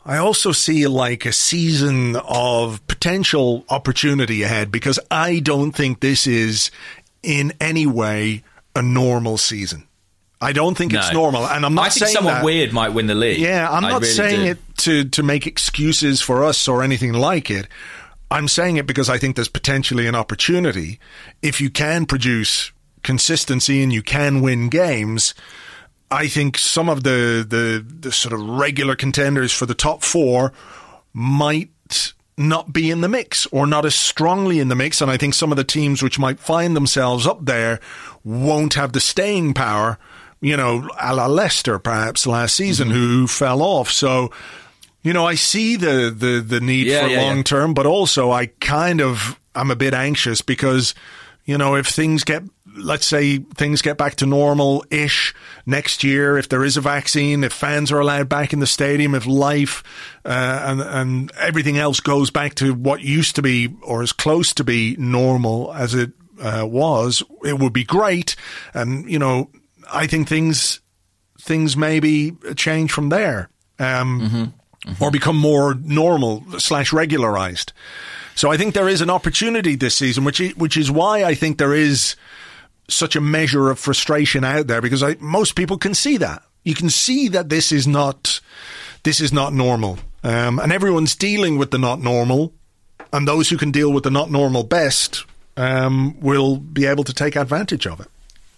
I also see like a season of potential opportunity ahead because I don't think this is in any way a normal season. I don't think it's normal, and I'm not I think saying someone that. weird might win the league. Yeah, I'm I not really saying do. it to to make excuses for us or anything like it. I'm saying it because I think there's potentially an opportunity if you can produce consistency and you can win games. I think some of the, the the sort of regular contenders for the top four might not be in the mix or not as strongly in the mix. And I think some of the teams which might find themselves up there won't have the staying power, you know, a la Leicester perhaps last season Mm-hmm. who fell off. So, you know, I see the, the, the need Yeah, for yeah, yeah. long term, but also I kind of, I'm a bit anxious because, you know, if things get, let's say things get back to normal ish next year, if there is a vaccine, if fans are allowed back in the stadium, if life uh, and and everything else goes back to what used to be or as close to be normal as it uh, was, it would be great. And you know, I think things things maybe change from there. Um, or become more normal slash regularized. So I think there is an opportunity this season, which is, which is why I think there is such a measure of frustration out there because I, most people can see that. You can see that this is not this is not normal, um, and everyone's dealing with the not normal, and those who can deal with the not normal best um, will be able to take advantage of it.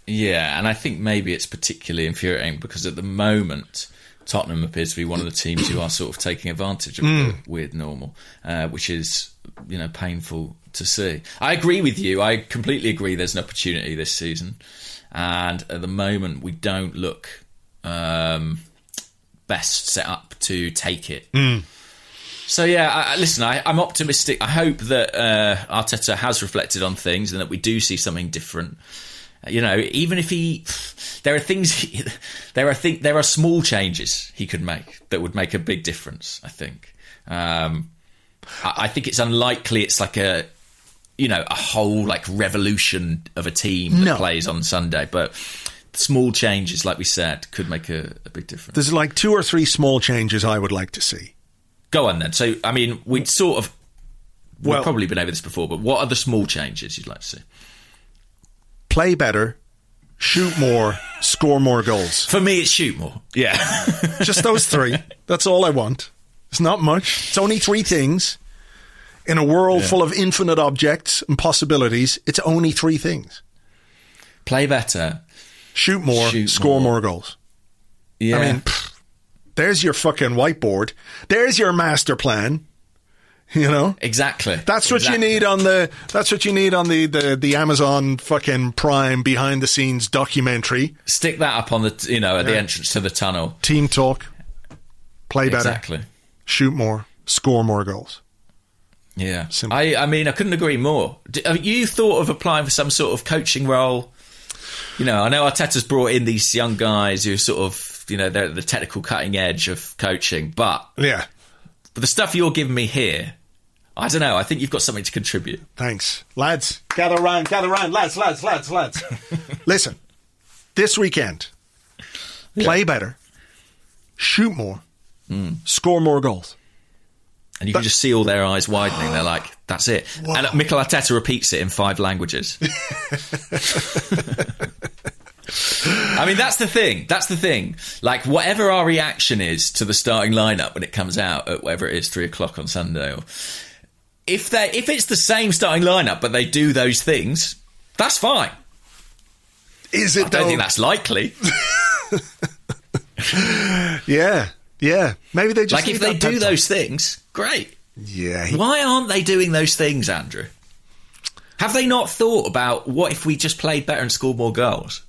Yeah, and I think maybe it's particularly infuriating because at the moment, Tottenham appears to be one of the teams who are sort of taking advantage of the weird normal, uh, which is, you know, painful to see. I agree with you. I completely agree there's an opportunity this season. And at the moment, we don't look um, best set up to take it. So yeah, I, listen. I, I'm optimistic. I hope that uh, Arteta has reflected on things and that we do see something different. You know, even if he, there are things, there are th- there are small changes he could make that would make a big difference. I think. Um, I, I think it's unlikely. It's like a, you know, a whole like revolution of a team that No. plays on Sunday, but small changes, like we said, could make a, a big difference. There's like two or three small changes I would like to see. Go on then. So, I mean, we'd sort of. We've Well- probably been over this before, but what are the small changes you'd like to see? Play better, shoot more, score more goals. For me, it's shoot more. Yeah. Just those three. (laughs) That's all I want. It's not much. It's only three things. In a world full of infinite objects and possibilities, it's only three things. Play better. Shoot more, Shoot score more. more goals. Yeah. I mean, pff, there's your fucking whiteboard. There's your master plan. (laughs) You know? exactly. That's what Exactly. you need on the that's what you need on the, the, the Amazon fucking Prime behind the scenes documentary. Stick that up on the, you know, at the entrance to the tunnel. Team talk. Play better. Exactly. Shoot more. Score more goals. Yeah. Simple. I, I mean, I couldn't agree more. Have you thought of applying for some sort of coaching role? You know, I know Arteta's brought in these young guys who are sort of, you know, they're at the technical cutting edge of coaching, but, Yeah. but the stuff you're giving me here, I don't know. I think you've got something to contribute. Thanks. Lads, gather round, gather round. Lads, lads, lads, lads. (laughs) (laughs) Listen, this weekend, play better, shoot more, hmm. score more goals. And you can just see all their eyes widening. They're like, that's it. (gasps) And Mikel Arteta repeats it in five languages. (laughs) I mean, that's the thing. That's the thing. Like, whatever our reaction is to the starting lineup when it comes out at whatever it is, three o'clock on Sunday, or if they if it's the same starting lineup but they do those things, that's fine. Is it I don't though? think that's likely. (laughs) yeah, yeah. Maybe they just like, if they do those things, great. Yeah, he- Why aren't they doing those things, Andrew? Have they not thought about what if we just played better and scored more goals?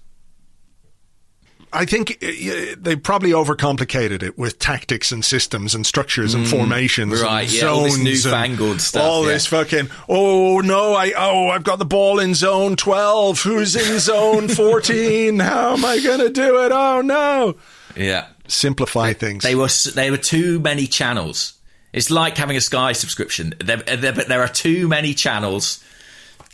I think uh, they probably overcomplicated it with tactics and systems and structures and formations, Mm. right, and yeah, all this newfangled stuff, All yeah. this fucking. Oh no! I oh I've got the ball in zone twelve. Who's in zone (laughs) fourteen? How am I going to do it? Oh no! Yeah, Simplify things. they were they were too many channels. It's like having a Sky subscription. There, there, but there are too many channels.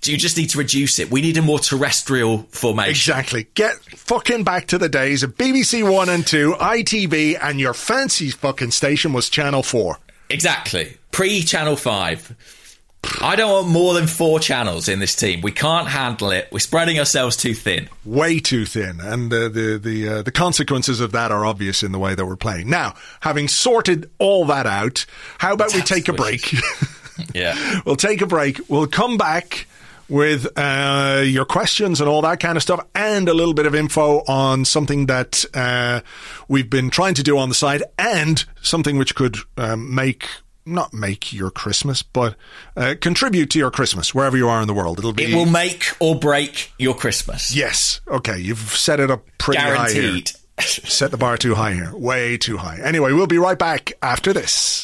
You just need to reduce it. We need a more terrestrial formation. Exactly. Get fucking back to the days of BBC One and Two, ITV, and your fancy fucking station was Channel Four. Exactly. Pre Channel 5. I don't want more than four channels in this team. We can't handle it. We're spreading ourselves too thin. way too thin, and the the the, uh, the consequences of that are obvious in the way that we're playing. Now, having sorted all that out, how about we take a break? (laughs) (laughs) Yeah. we'll take a break. We'll come back with uh, your questions and all that kind of stuff, and a little bit of info on something that uh, we've been trying to do on the side, and something which could um, make not make your Christmas, but uh, contribute to your Christmas wherever you are in the world. It'll be It will make or break your Christmas. yes. Okay, you've set it up pretty high here. Guaranteed. Set the bar too high here, way too high. Anyway, we'll be right back after this.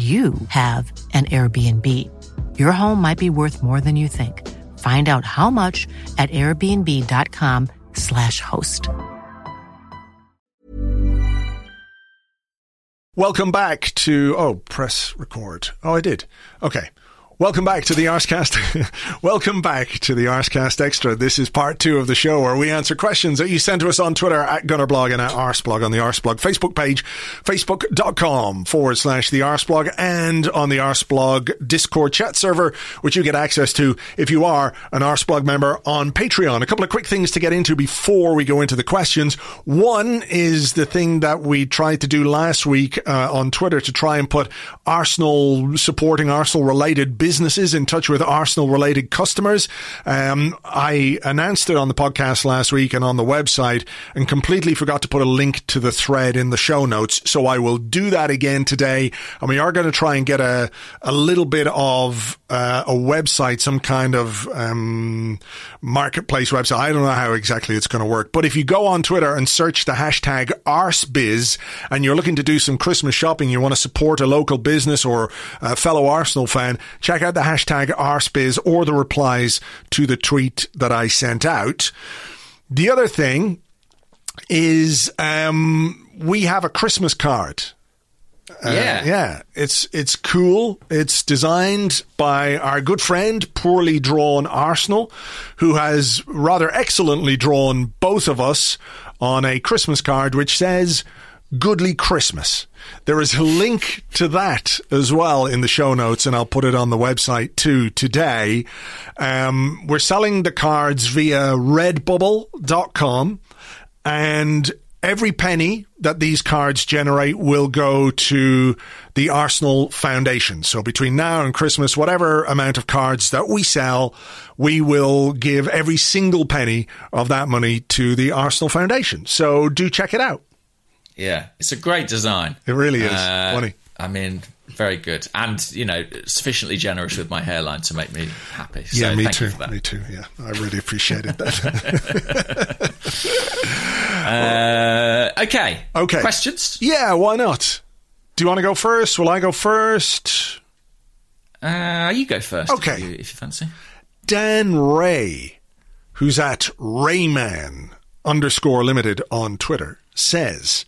you have an Airbnb. Your home might be worth more than you think. Find out how much at airbnb.com/slash host. Welcome back to oh, press record. Oh, I did. Okay. Welcome back to the Arscast. (laughs) Welcome back to the Arscast Extra. This is part two of the show where we answer questions that you send to us on Twitter at Gunnerblog and at Arsblog on the Arsblog Facebook page, facebook.com forward slash the Arsblog and on the Arsblog Discord chat server, which you get access to if you are an Arsblog member on Patreon. A couple of quick things to get into before we go into the questions. One is the thing that we tried to do last week uh, on Twitter to try and put Arsenal supporting Arsenal related businesses in touch with Arsenal related customers. Um, I announced it on the podcast last week and on the website and completely forgot to put a link to the thread in the show notes. So I will do that again today. And we are going to try and get a, a little bit of uh, a website, some kind of um, marketplace website. I don't know how exactly it's going to work. But if you go on Twitter and search the hashtag ArsBiz and you're looking to do some Christmas shopping, you want to support a local business or a fellow Arsenal fan, check out the hashtag ArsBiz or the replies to the tweet that I sent out. The other thing is um, we have a Christmas card. Uh, Yeah. yeah, it's it's cool. It's designed by our good friend, poorly drawn Arsenal, who has rather excellently drawn both of us on a Christmas card which says "Goodly Christmas." There is a link to that as well in the show notes, and I'll put it on the website too today. Um, we're selling the cards via Redbubble.com, and every penny that these cards generate will go to the Arsenal Foundation. So between now and Christmas, whatever amount of cards that we sell, we will give every single penny of that money to the Arsenal Foundation. So do check it out. Yeah, it's a great design. It really is. Uh, Funny. I mean, very good, and you know, sufficiently generous with my hairline to make me happy. So yeah, me thank too. You for that. Me too. Yeah, I really appreciated that. (laughs) Uh, okay. Okay. Questions? yeah, why not? Do you want to go first? Will I go first? Uh, you go first. Okay. If you, if you fancy. Dan Ray, who's at Rayman underscore limited on Twitter, says,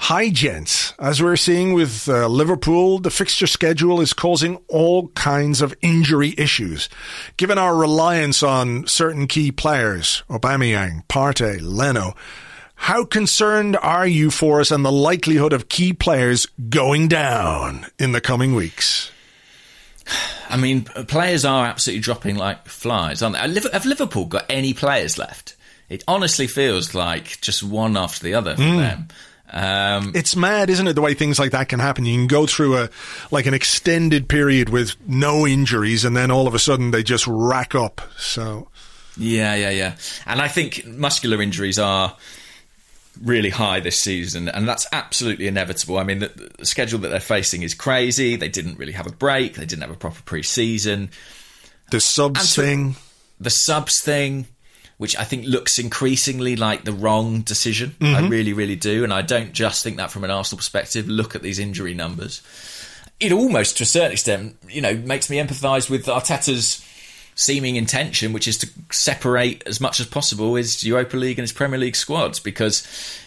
Hi, gents. As we're seeing with uh, Liverpool, the fixture schedule is causing all kinds of injury issues. Given our reliance on certain key players, Aubameyang, Partey, Leno, how concerned are you for us and the likelihood of key players going down in the coming weeks? I mean, players are absolutely dropping like flies, aren't they? Have Liverpool got any players left? It honestly feels like just one after the other for Hmm. them. Um, It's mad, isn't it? The way things like that can happen. You can go through a like an extended period with no injuries, and then all of a sudden they just rack up. So Yeah, yeah, yeah. And I think muscular injuries are really high this season, and that's absolutely inevitable. I mean, the, the schedule that they're facing is crazy. They didn't really have a break. They didn't have a proper pre-season. The subs to- thing. the subs thing, which I think looks increasingly like the wrong decision. I really, really do. And I don't just think that from an Arsenal perspective. Look at these injury numbers. It almost, to a certain extent, you know, makes me empathise with Arteta's seeming intention, which is to separate as much as possible his Europa League and his Premier League squads, because,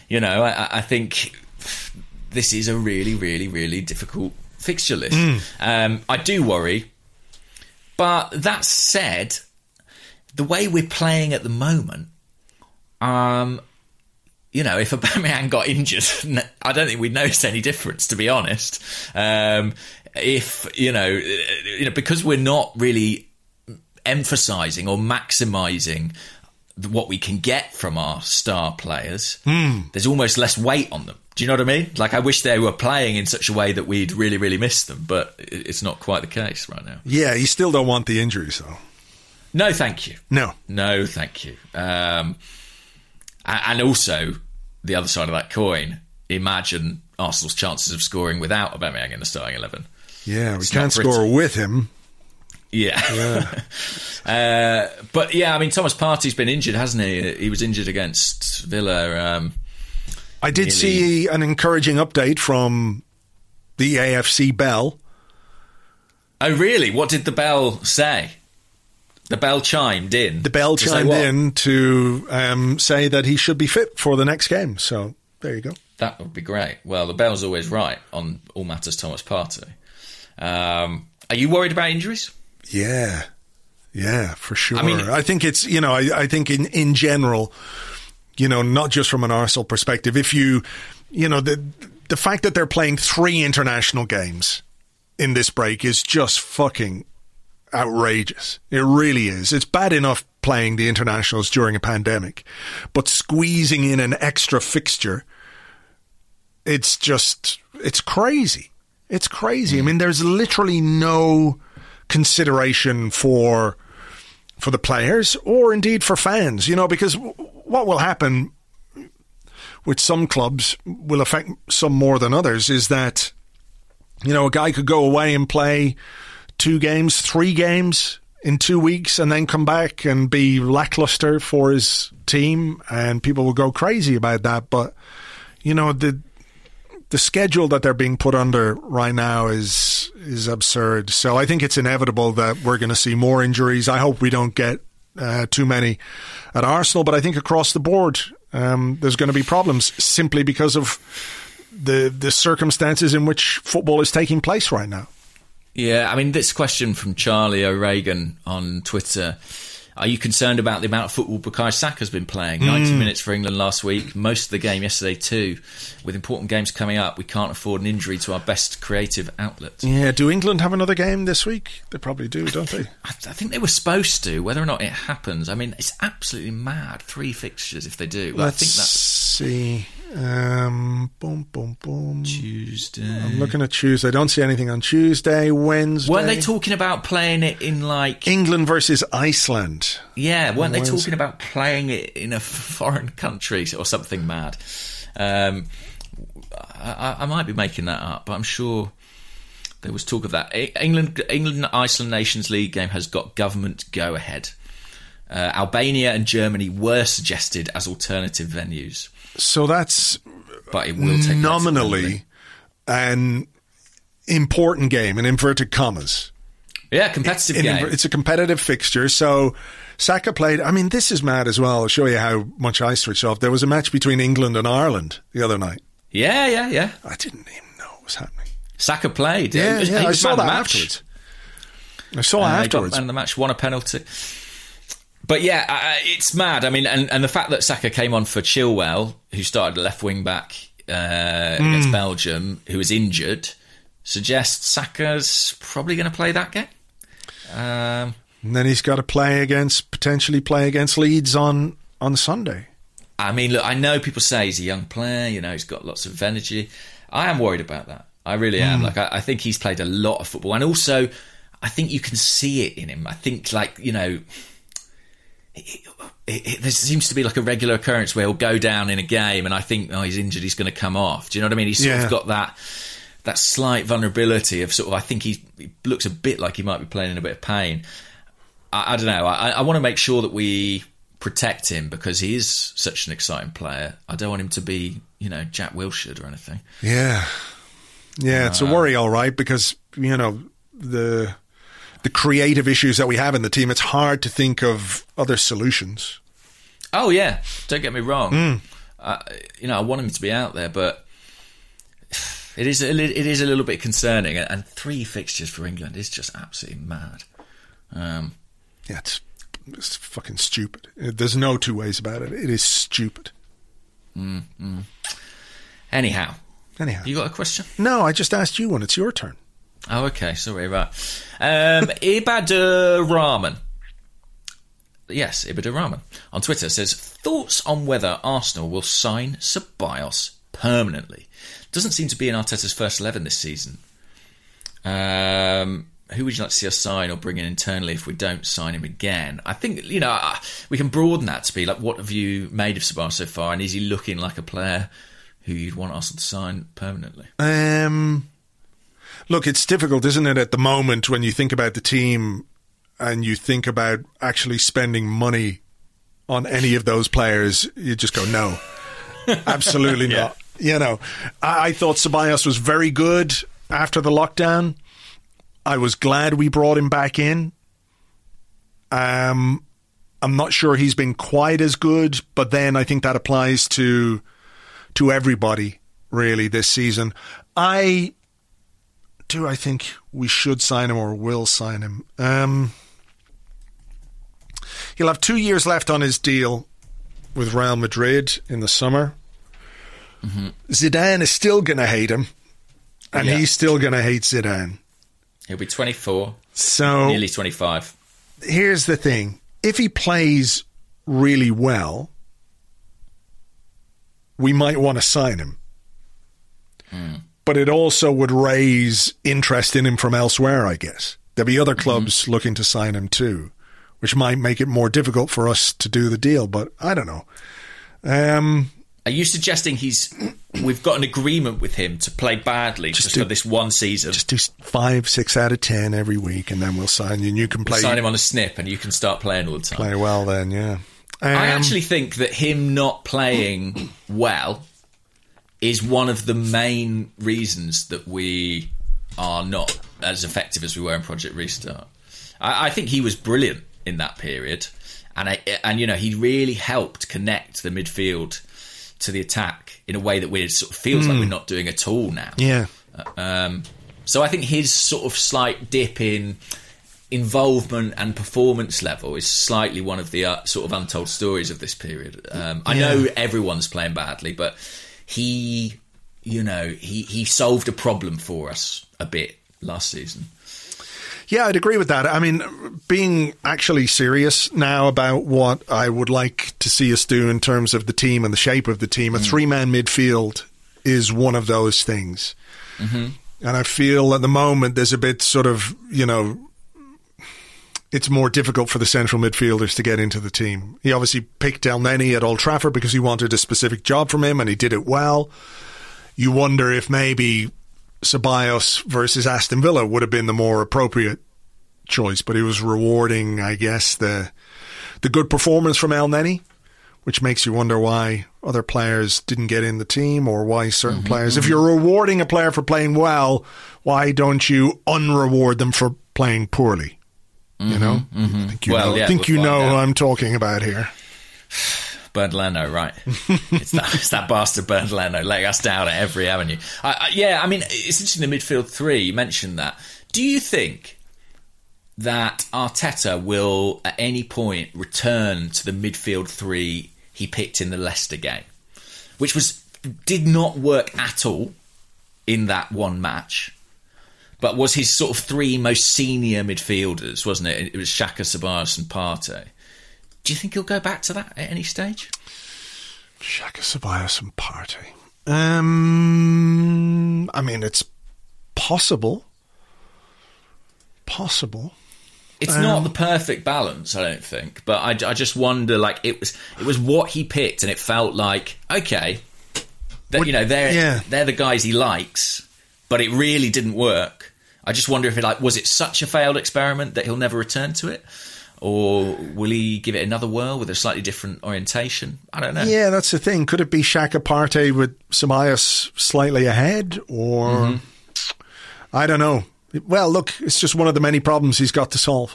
you know, I, I think this is a really, really, really difficult fixture list. Um, I do worry, but that said, the way we're playing at the moment, um, you know, if Aubameyang (laughs) got injured, I don't think we'd notice any difference, to be honest. Um, if you know, you know, because we're not really emphasising or maximising what we can get from our star players, there's almost less weight on them. Do you know what I mean? Like, I wish they were playing in such a way that we'd really, really miss them, but it's not quite the case right now. Yeah, you still don't want the injuries, though. No, thank you. No. No, thank you. Um, and also, the other side of that coin, imagine Arsenal's chances of scoring without Aubameyang in the starting 11. Yeah, we It's can't score with him. Yeah. (laughs) uh, but yeah, I mean, Thomas Partey's been injured, hasn't he? He was injured against Villa. Um, I did Really? see an encouraging update from the AFC Bell. oh, really? What did the bell say? The bell chimed in. The bell chimed in to um, say that he should be fit for the next game. So there you go. That would be great. Well, the bell's always right on all matters Thomas Partey. Um, are you worried about injuries? Yeah, yeah, for sure. I, mean- I think it's you know I, I think in in general, you know, not just from an Arsenal perspective. If you, you know, the the fact that they're playing three international games in this break is just fucking outrageous. It really is. It's bad enough playing the internationals during a pandemic, but squeezing in an extra fixture, it's just it's crazy. It's crazy. I mm. mean, there's literally no consideration for for the players or indeed for fans. You know, because what will happen with some clubs will affect some more than others is that you know a guy could go away and play two games, three games in two weeks, and then come back and be lackluster for his team, and people will go crazy about that. But you know the the schedule that they're being put under right now is is absurd. So I think it's inevitable that we're going to see more injuries. I hope we don't get uh, too many at Arsenal, but I think across the board um, there's going to be problems simply because of the the circumstances in which football is taking place right now. Yeah, I mean, this question from Charlie O'Regan on Twitter. Are you concerned about the amount of football Bukayo Saka's been playing? Hmm. 90 minutes for England last week, most of the game yesterday too. With important games coming up, we can't afford an injury to our best creative outlet. Yeah, do England have another game this week? They probably do, don't they? (laughs) I, I think they were supposed to. Whether or not it happens, I mean, it's absolutely mad. Three fixtures if they do. I think that's see. Um, boom, boom, boom. Tuesday. I'm looking at Tuesday. I don't see anything on Tuesday, Wednesday. Weren't they talking about playing it in like England versus Iceland. Yeah, weren't they Wednesday. talking about playing it in a (laughs) foreign country or something mad? Um, I, I might be making that up, but I'm sure there was talk of that. England, England, Iceland Nations League game has got government go ahead. Uh, Albania and Germany were suggested as alternative venues, So that's but it will take nominally an important game in inverted commas. yeah, competitive In game. it's a competitive fixture. So Saka played. I mean, this is mad as well. I'll show you how much I switched off. There was a match between England and Ireland the other night. yeah, yeah, yeah. I didn't even know what was happening. Saka played. Yeah, yeah. I saw that afterwards. I saw Uh, afterwards. And the match, won a penalty. But yeah, uh, it's mad. I mean, and, and the fact that Saka came on for Chilwell, who started left wing back uh, Hmm. against Belgium, who was injured, suggests Saka's probably going to play that game. Um, and then he's got to play against potentially play against Leeds on on Sunday. I mean, look, I know people say he's a young player, you know, he's got lots of energy. I am worried about that. I really am. Like, I, I think he's played a lot of football, and also, I think you can see it in him. I think, like, you know, it, it, there seems to be like a regular occurrence where he'll go down in a game, and I think, oh, he's injured, he's going to come off. Do you know what I mean? He's sort Yeah. of got that that slight vulnerability of sort of. I think he's, he looks a bit like he might be playing in a bit of pain. I, I don't know. I, I want to make sure that we protect him because he is such an exciting player. I don't want him to be, you know, Jack Wilshere or anything. Yeah, yeah, it's a uh, worry, all right, because you know the the creative issues that we have in the team. It's hard to think of other solutions. Oh yeah, don't get me wrong. Hmm. Uh, you know, I want him to be out there, but it is a, it is a little bit concerning. And three fixtures for England is just absolutely mad. Um, Yeah, it's, it's fucking stupid. There's no two ways about it. It is stupid. anyhow, Anyhow, you got a question? no, I just asked you one. It's your turn. Oh, okay. Sorry, right. Um, (laughs) Ibadur Rahman. Yes, Ibadur Rahman on Twitter says thoughts on whether Arsenal will sign Ceballos permanently. Doesn't seem to be in Arteta's first eleven this season. Um, who would you like to see us sign or bring in internally if we don't sign him again? I think you know uh, we can broaden that to be like, what have you made of Ceballos so far, and is he looking like a player who you'd want Arsenal to sign permanently? Um, look, it's difficult, isn't it, at the moment when you think about the team and you think about actually spending money on any of those players, you just go, no, (laughs) absolutely not. You know, I, I thought Ceballos was very good after the lockdown. I was glad we brought him back in. Um, I'm not sure he's been quite as good, but then I think that applies to to everybody really this season. I do. I think we should sign him or will sign him. Um, he'll have two years left on his deal with Real Madrid in the summer. Zidane is still going to hate him, and Yeah. he's still going to hate Zidane. He'll be twenty four, So nearly twenty five. here's the thing: if he plays really well, we might want to sign him. But it also would raise interest in him from elsewhere, I guess. There'd be other clubs looking to sign him too, which might make it more difficult for us to do the deal. But I don't know. Um, Are you suggesting he's (clears throat) we've got an agreement with him to play badly just, do- for this one season? just do five, six out of ten every week, and then we'll sign you. And you can play sign him on a snip, and you can start playing all the time. play well. Then, yeah. Um, I actually think that him not playing (clears throat) well is one of the main reasons that we are not as effective as we were in Project Restart. I, I think he was brilliant in that period, and I, and you know he really helped connect the midfield to the attack in a way that we sort of feels like we're not doing at all now. yeah. Um, so I think his sort of slight dip in involvement and performance level is slightly one of the uh, sort of untold stories of this period. Um, I know everyone's playing badly, but he, you know, he, he solved a problem for us a bit last season. Yeah, I'd agree with that. I mean, being actually serious now about what I would like to see us do in terms of the team and the shape of the team, a mm. three man midfield is one of those things. Mm-hmm. And I feel at the moment there's a bit sort of, you know, it's more difficult for the central midfielders to get into the team. He obviously picked Elneny at Old Trafford because he wanted a specific job from him and he did it well. You wonder if maybe Ceballos versus Aston Villa would have been the more appropriate choice, but he was rewarding, I guess, the the good performance from Elneny, which makes you wonder why other players didn't get in the team or why certain mm-hmm, players. If mm-hmm. you're rewarding a player for playing well, why don't you unreward them for playing poorly? You mm-hmm, know, I think you Well, know, yeah, think we'll you know who. I'm talking about here. (sighs) Bernd Leno, right? (laughs) it's, that, it's that bastard Bernd Leno letting us down at every avenue. I, I, yeah, I mean, it's interesting the midfield three. You mentioned that. Do you think that Arteta will at any point return to the midfield three he picked in the Leicester game, which was did not work at all in that one match? But was his sort of three most senior midfielders, wasn't it? It was Xhaka, Ceballos, and Partey. Do you think he'll go back to that at any stage? Xhaka Ceballos and Partey. Um, I mean, it's possible. Possible. It's not the perfect balance, I don't think, but I, I just wonder. Like it was, it was what he picked, and it felt like okay, that you know they're yeah. they're the guys he likes, but it really didn't work. I just wonder if it like was it such a failed experiment that he'll never return to it, or will he give it another whirl with a slightly different orientation? I don't know. Yeah, that's the thing. Could it be Xhaka Partey with Ceballos slightly ahead, or Mm-hmm. I don't know. Well, look, it's just one of the many problems he's got to solve.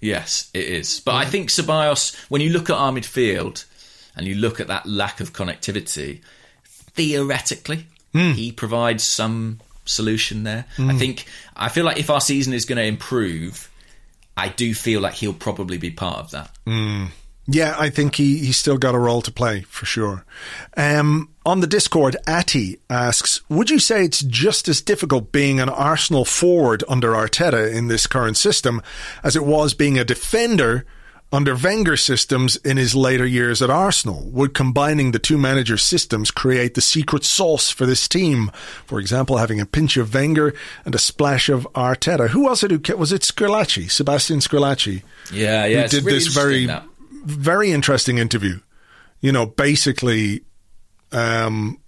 Yes, it is. But I think Ceballos, when you look at our midfield and you look at that lack of connectivity, theoretically, Hmm. he provides some solution there. I hmm. think, I feel like if our season is going to improve, I do feel like he'll probably be part of that. Hmm. Yeah, I think he, he's still got a role to play for sure. Um, on the Discord, Ati asks, would you say it's just as difficult being an Arsenal forward under Arteta in this current system as it was being a defender under Wenger systems in his later years at Arsenal? Would combining the two manager systems create the secret sauce for this team? For example, having a pinch of Wenger and a splash of Arteta. Who was it who, was it Squillaci, Sebastian Squillaci? Yeah, yeah. who did really this very that. very interesting interview. You know, basically um,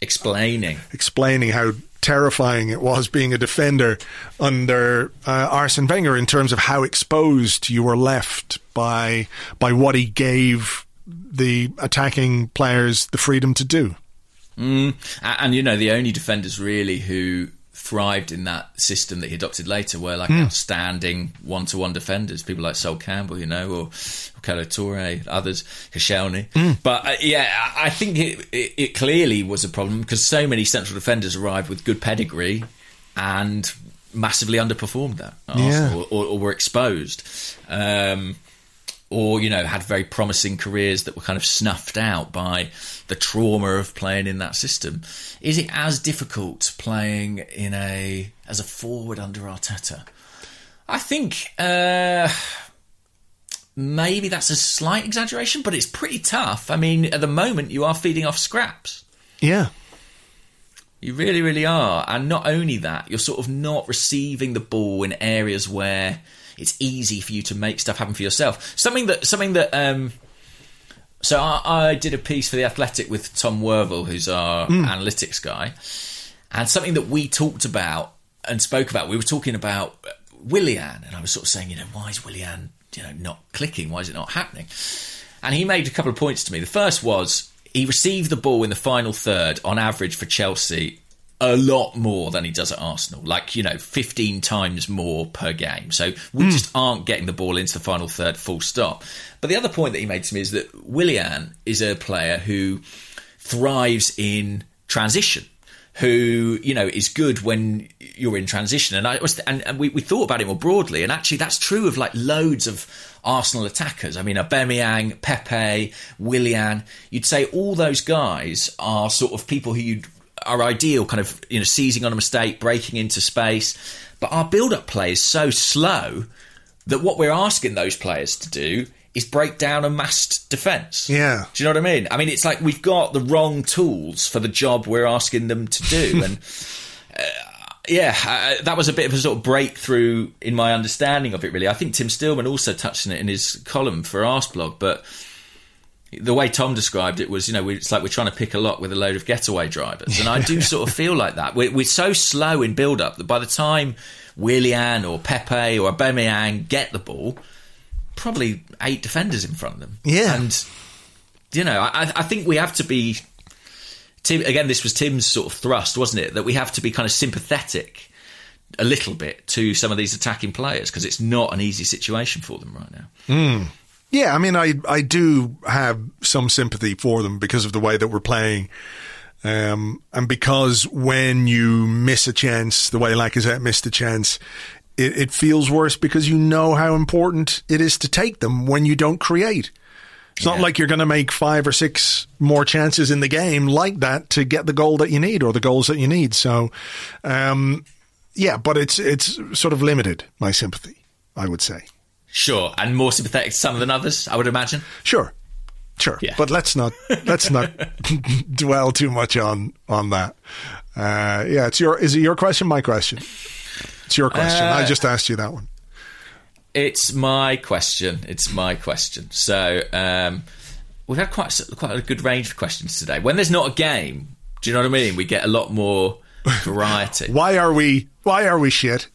explaining. explaining how terrifying it was being a defender under uh, Arsene Wenger in terms of how exposed you were left by by what he gave the attacking players the freedom to do. Mm. And, and, you know, the only defenders really who thrived in that system that he adopted later where like outstanding one-to-one defenders, people like Sol Campbell, you know, or Kolo Toure, others, Koscielny. But uh, yeah, I think it, it, it clearly was a problem because so many central defenders arrived with good pedigree and massively underperformed that, Yeah. Arsenal, or, or were exposed. Um, or you know had very promising careers that were kind of snuffed out by the trauma of playing in that system. Is it as difficult playing in a as a forward under Arteta? I think uh, maybe that's a slight exaggeration, but it's pretty tough. I mean, at the moment you are feeding off scraps. Yeah. You really, really are. And not only that, you're sort of not receiving the ball in areas where it's easy for you to make stuff happen for yourself. Something that, something that, um, so I, I did a piece for The Athletic with Tom Worville, who's our analytics guy, and something that we talked about and spoke about, we were talking about uh, Willian, and I was sort of saying, you know, why is Willian, you know, not clicking? Why is it not happening? And he made a couple of points to me. The first was he received the ball in the final third on average for Chelsea a lot more than he does at Arsenal, like, you know, 15 times more per game. So we hmm. just aren't getting the ball into the final third, full stop. But the other point that he made to me is that Willian is a player who thrives in transition. Who you know is good when you're in transition, and I was, and, and we, we thought about it more broadly, and actually that's true of like loads of Arsenal attackers. I mean, Aubameyang, Pepe, Willian. You'd say all those guys are sort of people who you are ideal, kind of you know seizing on a mistake, breaking into space. But our build-up play is so slow that what we're asking those players to do is break down a massed defence. Yeah. Do you know what I mean? I mean, it's like we've got the wrong tools for the job we're asking them to do. (laughs) and uh, yeah, uh, that was a bit of a sort of breakthrough in my understanding of it, really. I think Tim Stillman also touched on it in his column for Arsblog, but the way Tom described it was, you know, we- it's like we're trying to pick a lock with a load of getaway drivers. And I do (laughs) sort of feel like that. We're, we're so slow in build up that by the time Willian or Pepe or Aubameyang get the ball, probably eight defenders in front of them. Yeah. And, you know, I, I think we have to be. Tim, again, this was Tim's sort of thrust, wasn't it? That we have to be kind of sympathetic a little bit to some of these attacking players because it's not an easy situation for them right now. Hmm. Yeah, I mean, I I do have some sympathy for them because of the way that we're playing, um, and because when you miss a chance, the way Lacazette missed a chance, it, it feels worse because you know how important it is to take them when you don't create. It's not like you're going to make five or six more chances in the game like that to get the goal that you need or the goals that you need. So, um, yeah, but it's it's sort of limited. My sympathy, I would say. Sure, and more sympathetic to some than others, I would imagine. Sure, sure, Yeah. but let's not let's not (laughs) dwell too much on on that. Uh, yeah, it's your is it your question? My question. It's your question. I just asked you that one. It's my question. It's my question. So um, we've had quite quite a good range of questions today. When there's not a game, do you know what I mean? We get a lot more (laughs) variety. Why are we? Why are we shit?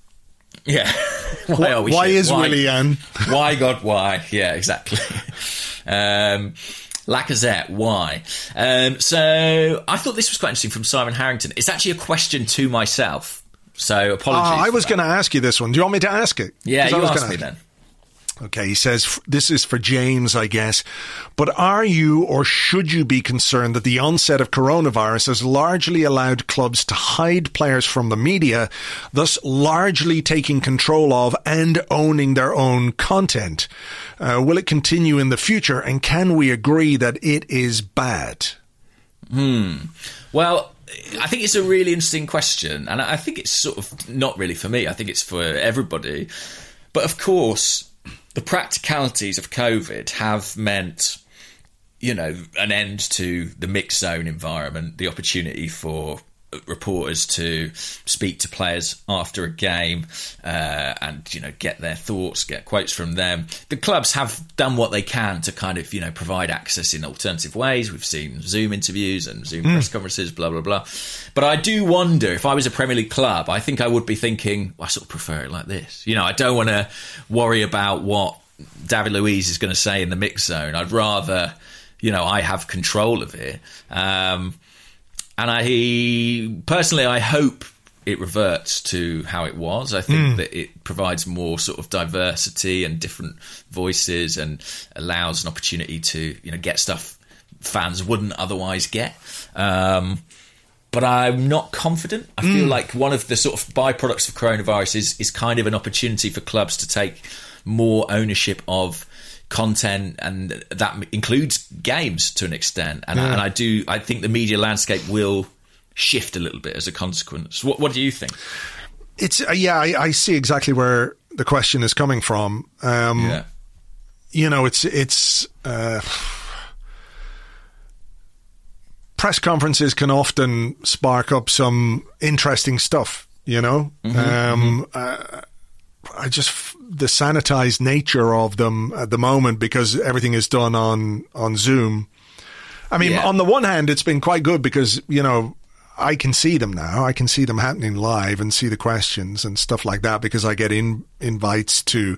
Yeah. (laughs) why are we? Why shit? is Willian? why God? Why? (laughs) Yeah, exactly. (laughs) um, Lacazette, why? Um, so I thought this was quite interesting from Simon Harrington. It's actually a question to myself. So apologies. Ah, I was going to ask you this one. Do you want me to ask it? Yeah, you asked me then. Okay, he says this is for James, I guess. But are you or should you be concerned that the onset of coronavirus has largely allowed clubs to hide players from the media, thus largely taking control of and owning their own content? Uh, will it continue in the future? And can we agree that it is bad? Hmm. Well, I think it's a really interesting question, and I think it's sort of not really for me. I think it's for everybody. But of course, the practicalities of COVID have meant, you know, an end to the mixed zone environment, the opportunity for reporters to speak to players after a game uh, and you know get their thoughts get quotes from them. The clubs have done what they can to kind of you know provide access in alternative ways. We've seen zoom interviews and zoom press conferences blah blah blah. But i do wonder if i was a premier league club i think i would be thinking well, i sort of prefer it like this. You know i don't want to worry about what david luiz is going to say in the mix zone. I'd rather you know i have control of it. Um, and I personally, I hope it reverts to how it was. I think that it provides more sort of diversity and different voices, and allows an opportunity to you know get stuff fans wouldn't otherwise get. Um, but I'm not confident. I feel like one of the sort of byproducts of coronavirus is is kind of an opportunity for clubs to take more ownership of content and that includes games to an extent. And, and I do I think the media landscape will shift a little bit as a consequence. What, what do you think? It's uh, yeah, I, I see exactly where the question is coming from. Um, yeah. you know, it's it's uh, press conferences can often spark up some interesting stuff. You know, um, Uh, I just the sanitized nature of them at the moment because everything is done on on Zoom. I mean, Yeah. on the one hand, it's been quite good because you know I can see them now. I can see them happening live and see the questions and stuff like that because I get in invites to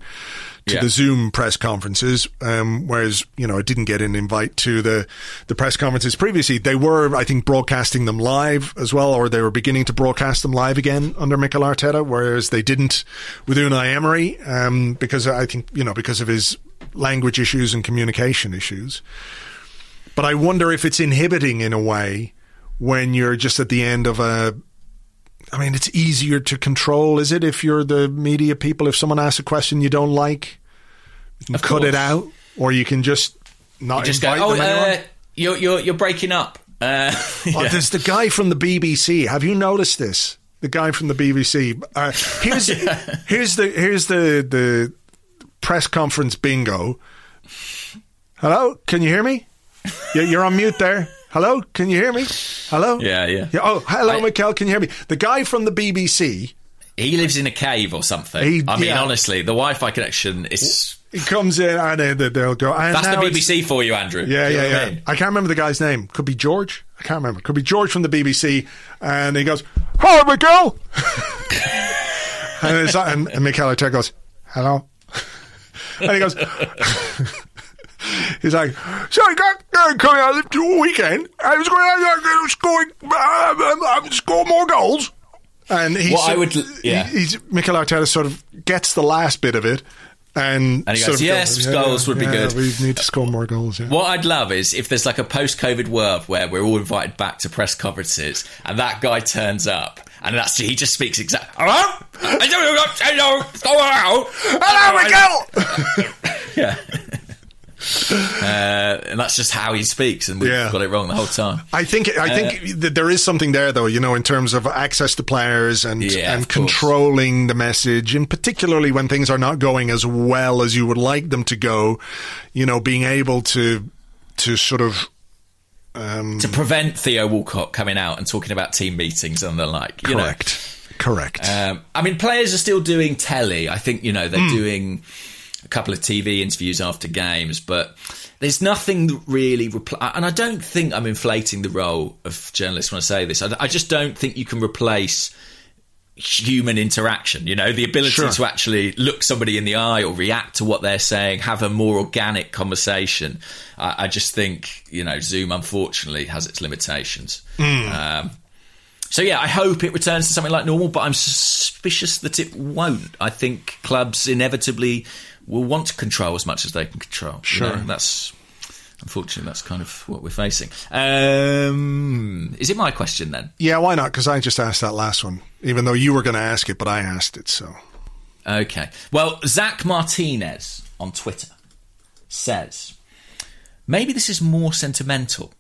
to Yeah. the Zoom press conferences. Um, whereas you know I didn't get an invite to the the press conferences previously. They were, I think, broadcasting them live as well, or they were beginning to broadcast them live again under Mikel Arteta, whereas they didn't with Unai Emery um, because I think you know because of his language issues and communication issues. But I wonder if it's inhibiting in a way when you're just at the end of a. I mean, it's easier to control, is it? If you're the media people, if someone asks a question you don't like, you can Of cut it out, or you can just not just go invite oh them uh, you're, you're, you're breaking up uh, (laughs) Oh, there's the guy from the BBC. Have you noticed this? The guy from the BBC. Uh, here's (laughs) here's the here's the the press conference bingo. Hello, can you hear me? You- You're on mute there. Hello, can you hear me? Hello. Yeah, yeah. yeah Oh, hello, I- Mikel. Can you hear me? The guy from the BBC. he lives in a cave or something He- I mean yeah. honestly the Wi-Fi connection is He comes in and they- they'll go. And that's the BBC for you Andrew Yeah, you yeah, yeah. I mean? I can't remember the guy's name. Could be George. I can't remember. Could be George from the BBC. And he goes, "Hello, Miguel." (laughs) and, it's, and, and Mikel Arteta goes, "Hello," (laughs) and he goes. (laughs) He's like, so I got uh, coming out of the weekend. I was going to uh, scoring, uh, um, score more goals. And he's, What I would- yeah. he- he's Mikel Arteta sort of gets the last bit of it, and, And he goes, "Yes, goals would be yeah, good." We need to score more goals. Yeah. What I'd love is if there's like a post-COVID world where we're all invited back to press conferences, and that guy turns up, and that's he just speaks exact. Hello, hello, hello, Hello, Miguel. (laughs) Yeah, (laughs) (laughs) uh, and that's just how he speaks, and we've Yeah. got it wrong the whole time. I think I think that there is something there, though. You know, in terms of access to players and Yeah, and of course. controlling the message, and particularly when things are not going as well as you would like them to go. You know, being able to to sort of um, to prevent Theo Walcott coming out and talking about team meetings and the like. You correct, Correct. Um, I mean, players are still doing telly. I think you know they're Hmm. doing a couple of TV interviews after games, but there's nothing really repl- and I don't think I'm inflating the role of journalists when I say this. I, I just don't think you can replace human interaction. You know, the ability Sure. to actually look somebody in the eye or react to what they're saying, have a more organic conversation. I, I just think you know Zoom unfortunately has its limitations. Um, so yeah, I hope it returns to something like normal, but I'm suspicious that it won't. I think clubs inevitably will want to control as much as they can control. you Sure. know? that's unfortunately that's kind of what we're facing. Um, is it my question then? yeah, why not? Because I just asked that last one, even though you were going to ask it, but I asked it. So Okay. Well, Zach Martinez on Twitter says maybe this is more sentimental.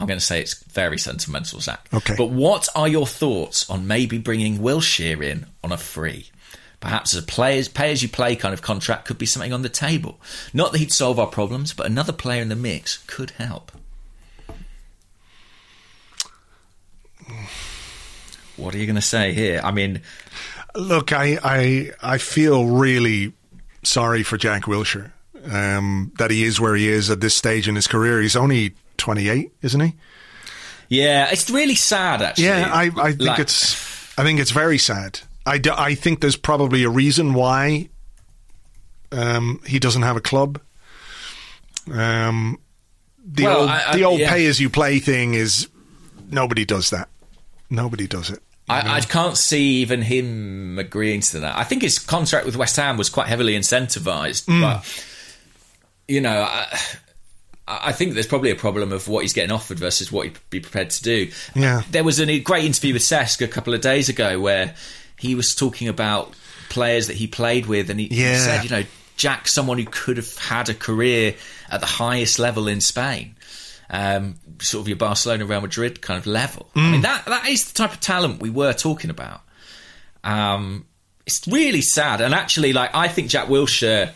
I'm going to say it's very sentimental, Zach. Okay. But what are your thoughts on maybe bringing Wilshere in on a free? Perhaps as a players pay as you play kind of contract could be something on the table. Not that he'd solve our problems, but another player in the mix could help. What are you going to say here? I mean, look, I I I feel really sorry for Jack Wilshere um, that he is where he is at this stage in his career. He's only 28, isn't he? yeah, it's really sad actually. Yeah, I, I think Like- it's I think it's very sad. I, think there's probably a reason why um, he doesn't have a club. Um, the Well, old I- I- the old yeah. pay as you play thing is nobody does that. Nobody does it. I, I can't see even him agreeing to that. I think his contract with West Ham was quite heavily incentivised, Mm. but you know, I, I think there's probably a problem of what he's getting offered versus what he'd be prepared to do. Yeah. There was a great interview with Cesc a couple of days ago where he was talking about players that he played with, and he, he said, you know, Jack, someone who could have had a career at the highest level in Spain. Um, sort of your Barcelona, Real Madrid kind of level. I Mm. mean, that that is the type of talent we were talking about. Um, it's really sad, and actually, like I think Jack Wilshere,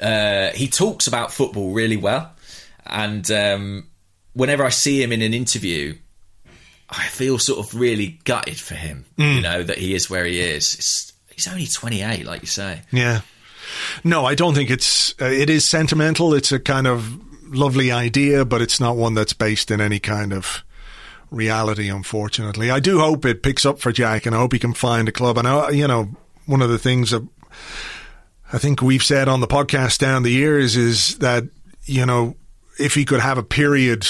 uh, he talks about football really well, and um, whenever I see him in an interview, I feel sort of really gutted for him. You know that he is where he is. It's, he's only twenty eight, like you say. Yeah. No, I don't think it's. Uh, it is sentimental. It's a kind of lovely idea, but it's not one that's based in any kind of reality. Unfortunately, I do hope it picks up for Jack, and I hope he can find a club. And I, you know, one of the things that I think we've said on the podcast down the years is that you know if he could have a period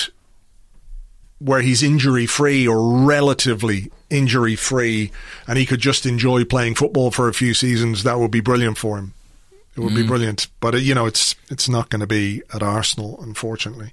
where he's injury free or relatively injury free and he could just enjoy playing football for a few seasons, that would be brilliant for him. It would be brilliant. But, uh, you know, it's it's not going to be at Arsenal, unfortunately.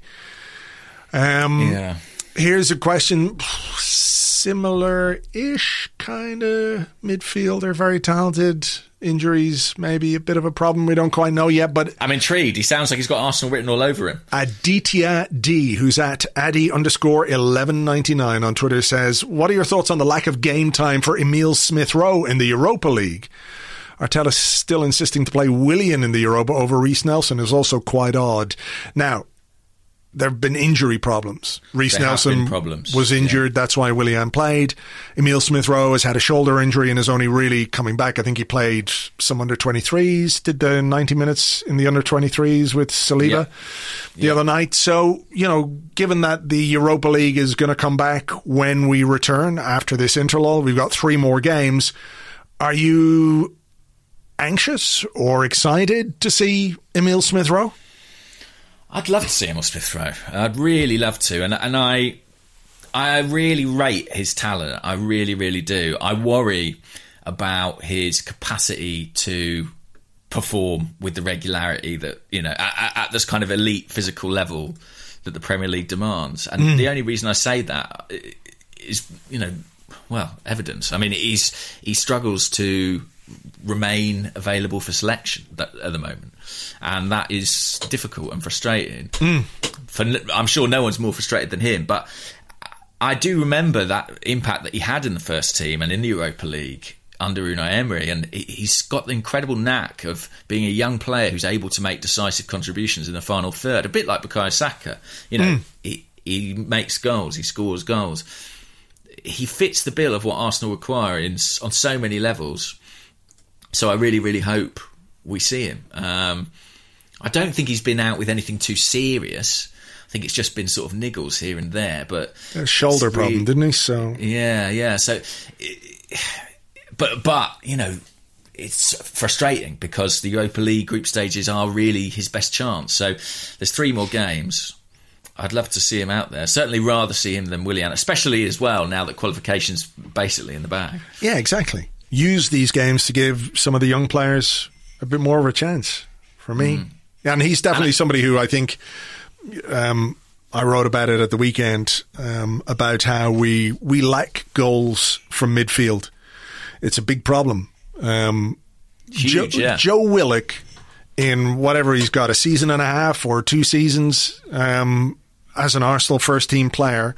Um, Yeah. Here's a question similar ish kind of midfielder, very talented. Injuries, maybe a bit of a problem. We don't quite know yet, but I'm intrigued. He sounds like he's got Arsenal written all over him. Aditya D, who's at Addy underscore 1199 on Twitter, says, What are your thoughts on the lack of game time for Emile Smith Rowe in the Europa League? Arteta still insisting to play Willian in the Europa over Reiss Nelson is also quite odd. Now, there have been injury problems. Have Nelson problems, was yeah. injured. That's why Willian played. Emile Smith Rowe has had a shoulder injury and is only really coming back. I think he played some under 23s, did the 90 minutes in the under 23s with Saliba Yeah. the other night. So, you know, given that the Europa League is going to come back when we return after this interlull, we've got three more games. Are you anxious or excited to see Emile Smith Rowe? I'd love to see him Emile Smith Rowe. I'd really love to, and and I, I really rate his talent. I really, really do. I worry about his capacity to perform with the regularity that you know at, at- at this kind of elite physical level that the Premier League demands. And hmm. the only reason I say that uh, is you know well evidence. I mean, he's he struggles to remain available for selection at the moment, and that is difficult and frustrating. Hmm. For n- I'm sure no one's more frustrated than him, but I do remember that impact that he had in the first team and in the Europa League under Unai Emery, and he- he's got the incredible knack of being a young player who's able to make decisive contributions in the final third, a bit like Bukayo Saka. You know, hmm. he, he makes goals, he scores goals he fits the bill of what Arsenal require in, on so many levels. So I really, really hope we see him. Um, I don't think he's been out with anything too serious. I think it's just been sort of niggles here and there, but A shoulder it's problem, didn't he? So yeah, yeah. So, (sighs) but but you know, it's frustrating because the Europa League group stages are really his best chance. So there's three more games. I'd love to see him out there. Certainly, rather see him than Willian, especially as well now that qualifications basically in the bag. yeah, exactly. Use these games to give some of the young players a bit more of a chance. For me, and he's definitely somebody who I think. Um, I wrote about it at the weekend um, about how we we lack goals from midfield. It's a big problem. Um, Huge, Joe, yeah. Joe Willock, in whatever he's got, a season and a half or two seasons um, as an Arsenal first team player,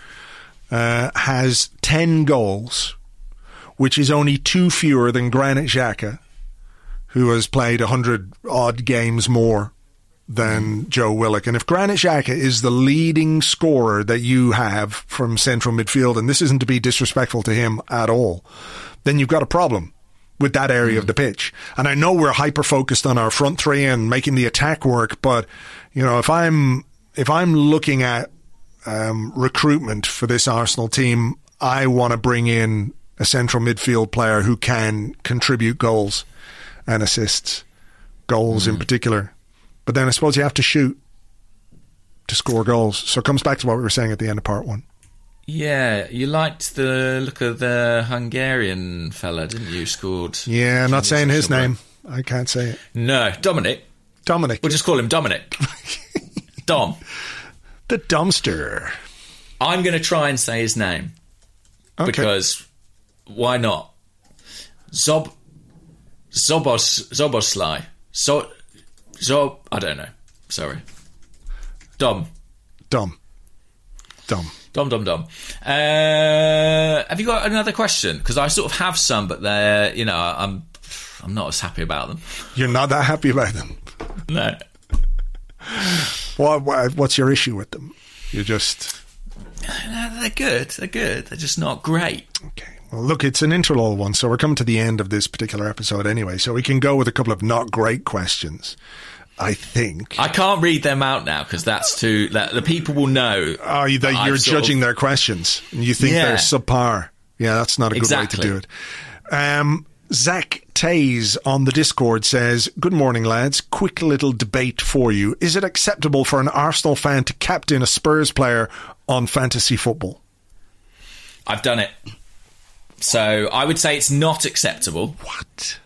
uh, has 10 goals, which is only two fewer than Granit Xhaka, who has played 100 odd games more than Joe Willock. And if Granit Xhaka is the leading scorer that you have from central midfield, and this isn't to be disrespectful to him at all, then you've got a problem with that area of the pitch. And I know we're hyper focused on our front three and making the attack work, but you know, if I'm if I'm looking at um, recruitment for this Arsenal team, I want to bring in a central midfield player who can contribute goals and assists, goals in hmm. particular. But then I suppose you have to shoot to score goals. So it comes back to what we were saying at the end of part one. Yeah, you liked the look of the Hungarian fella, didn't you? Scored. Yeah, I'm not saying his somewhere. name. I can't say it. No, Dominic. Dominic, We'll just call him Dominic. (laughs) Dom. the dumpster. I'm going to try and say his name Okay. because why not? Zob Zobos Zoboslai. So Zob I don't know. Sorry. Dom. Dumb. Dumb. Dom Dom Dom. Uh, have you got another question? Because I sort of have some, but they're you know I'm I'm not as happy about them. You're not that happy about them. No. What, what, what's your issue with them? You're just They're good. They're good. They're just not great. okay. Well, look, it's an interlull one, so we're coming to the end of this particular episode anyway. So we can go with a couple of not great questions. I think. I can't read them out now because that's too. That, the people will know. Oh, you, that you're sort of- judging their questions and you think Yeah. they're subpar. Yeah, that's not a good Exactly. way to do it. Um, Zach Tays on the Discord says, Good morning, lads. Quick little debate for you. Is it acceptable for an Arsenal fan to captain a Spurs player on fantasy football? I've done it. So I would say it's not acceptable. What?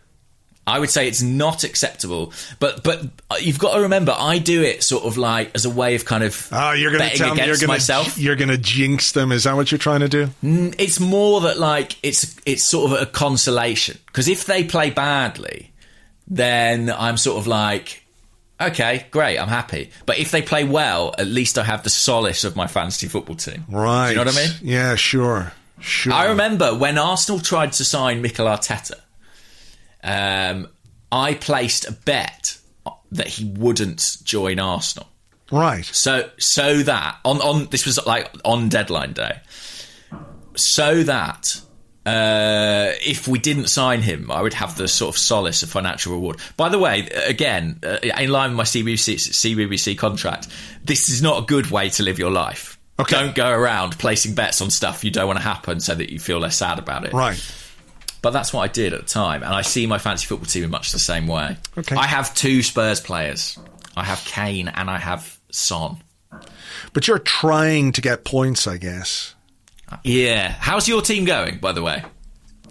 I would say it's not acceptable. But but uh, you've got to remember, I do it sort of like as a way of kind of Oh, you're going to betting tell me you're against going myself. you're going to jinx them. Is that what you're trying to do? It's more that like it's it's sort of a consolation because if they play badly, then I'm sort of like, okay, great, I'm happy. But if they play well, at least I have the solace of my fantasy football team. Right. Do you know what I mean? Yeah, sure. Sure. I remember when Arsenal tried to sign Mikel Arteta, um, I placed a bet that he wouldn't join Arsenal. Right. So so that on on this was like on deadline day. So that uh, if we didn't sign him, I would have the sort of solace of financial reward. By the way, again, uh, in line with my CBBC, CBBC contract, this is not a good way to live your life. Okay. Don't go around placing bets on stuff you don't want to happen so that you feel less sad about it. Right. But that's what I did at the time, and I see my fantasy football team in much the same way. Okay. I have two Spurs players. I have Kane and I have Son. But you're trying to get points, I guess. Yeah. How's your team going, by the way?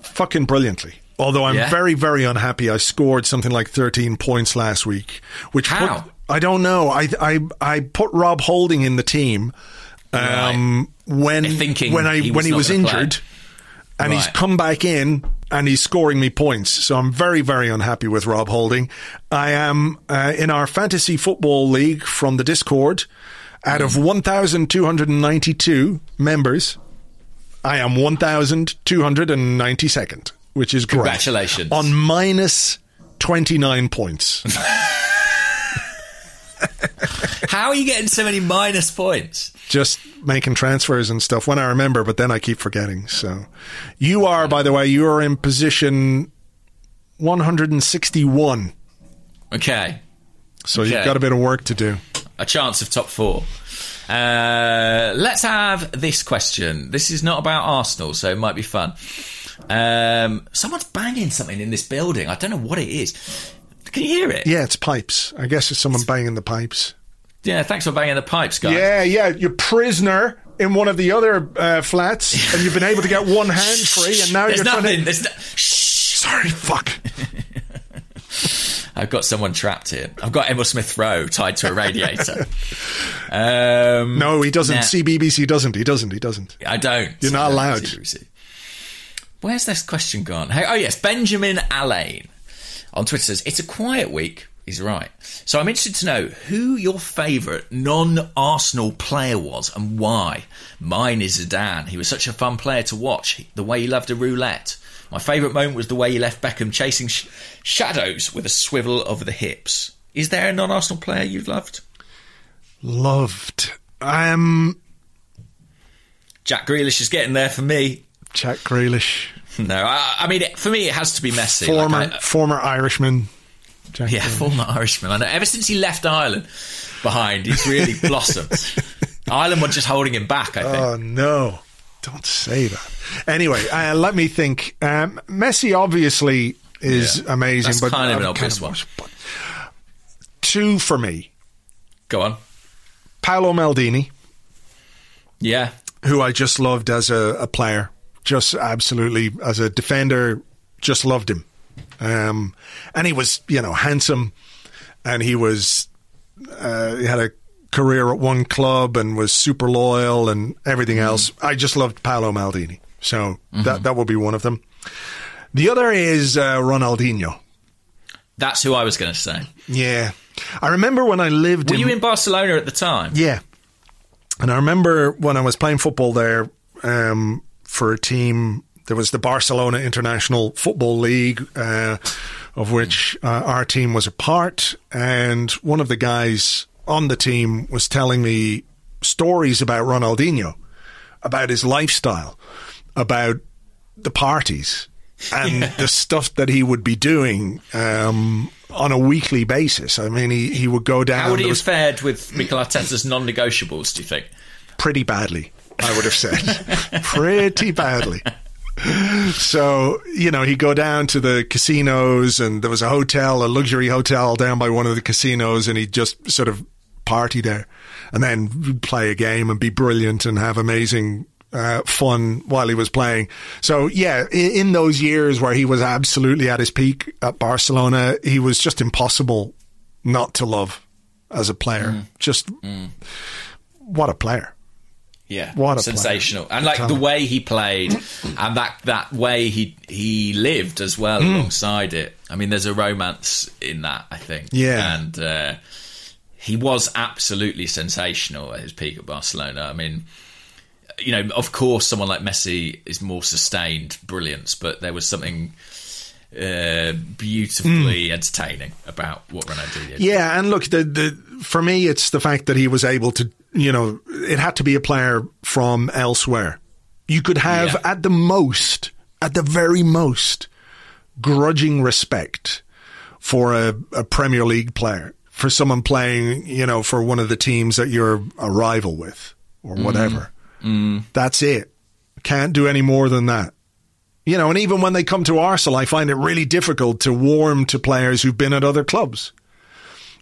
fucking brilliantly. Although I'm Yeah? very, very unhappy. I scored something like 13 points last week, which How? Put, I don't know. I, I I put Rob Holding in the team um, when Thinking when I he when was he was gonna play. injured, and he's come back in and he's scoring me points. So I'm very, very unhappy with Rob Holding. I am uh, in our fantasy football league from the Discord. Out of 1,292 members, I am 1,292nd, which is great. Congratulations. On minus 29 points. (laughs) How are you getting so many minus points? Just making transfers and stuff when I remember, but then I keep forgetting. So you are, by the way, you are in position 161. Okay. So Okay. you've got a bit of work to do. a chance of top four. Uh, let's have this question. This is not about Arsenal, so it might be fun. Um, someone's banging something in this building. I don't know what it is. Can you hear it? Yeah, it's pipes. I guess it's someone banging the pipes. Yeah, thanks for banging the pipes, guys. Yeah, yeah. You're prisoner in one of the other uh, flats, and you've been able to get one hand (laughs) free, and now There's you're nothing. trying to. There's no- Shh. Sorry, fuck. (laughs) I've got someone trapped here. I've got Emile Smith Rowe tied to a radiator. um, No, he doesn't. Nah. CBBC doesn't. He doesn't. He doesn't. I don't. You're not allowed. seriously. Where's this question gone? Hey, oh, yes, Benjamin Allain on Twitter says, It's a quiet week. He's right. So I'm interested to know who your favourite non Arsenal player was and why. Mine is Zidane. He was such a fun player to watch, the way he loved a roulette. My favourite moment was the way he left Beckham chasing sh- shadows with a swivel over the hips. Is there a non Arsenal player you've loved? Loved. Um, Jack Grealish is getting there for me. Jack Grealish, (laughs) No, I, I mean, it, for me, it has to be Messi. former Like, I- former Irishman. Jack Yeah, former Irishman. I know. Ever since he left Ireland behind, he's really (laughs) blossomed. Ireland were just holding him back, I think. Oh no! Don't say that. Anyway, uh, let me think. Um, Messi obviously is Yeah. amazing, but kind of an uh, obvious one. Two for me: Go on. Paolo Maldini, Yeah. who I just loved as a, a player, just absolutely as a defender, just loved him. Um, and he was, you know, handsome, and he was, uh, he had a career at one club and was super loyal and everything else. I just loved Paolo Maldini, so that that would be one of them. The other is uh, Ronaldinho. That's who I was going to say. Yeah, I remember when I lived. Were you in Barcelona at the time? Yeah. And I remember when I was playing football there um, for a team, there was the Barcelona International Football League, uh, of which uh, our team was a part. And one of the guys on the team was telling me stories about Ronaldinho, about his lifestyle, about the parties. and the stuff that he would be doing um, on a weekly basis. I mean, he, he would go down. How would he have was- fared with Mikel Arteta's non-negotiables? Do you think? pretty badly, I would have said. (laughs) pretty badly. So, you know, he'd go down to the casinos and there was a hotel, a luxury hotel down by one of the casinos and he'd just sort of party there and then play a game and be brilliant and have amazing uh, fun while he was playing. So, yeah, in, in those years where he was absolutely at his peak at Barcelona, he was just impossible not to love as a player. Just what a player. Yeah, What a sensational, player. and like the way he played, (clears throat) and that that way he he lived as well Hmm. alongside it. I mean, there's a romance in that, I think. Yeah. and uh, he was absolutely sensational at his peak at Barcelona. I mean, you know, of course, someone like Messi is more sustained brilliance, but there was something uh, beautifully hmm. entertaining about what Ronaldinho. did. Yeah, and look, the the for me, it's the fact that he was able to, you know, it had to be a player from elsewhere. You could have Yeah. at the most, at the very most, grudging respect for a, a Premier League player, for someone playing, you know, for one of the teams that you're a rival with or mm. whatever. Mm. That's it. Can't do any more than that. You know, and even when they come to Arsenal, I find it really difficult to warm to players who've been at other clubs.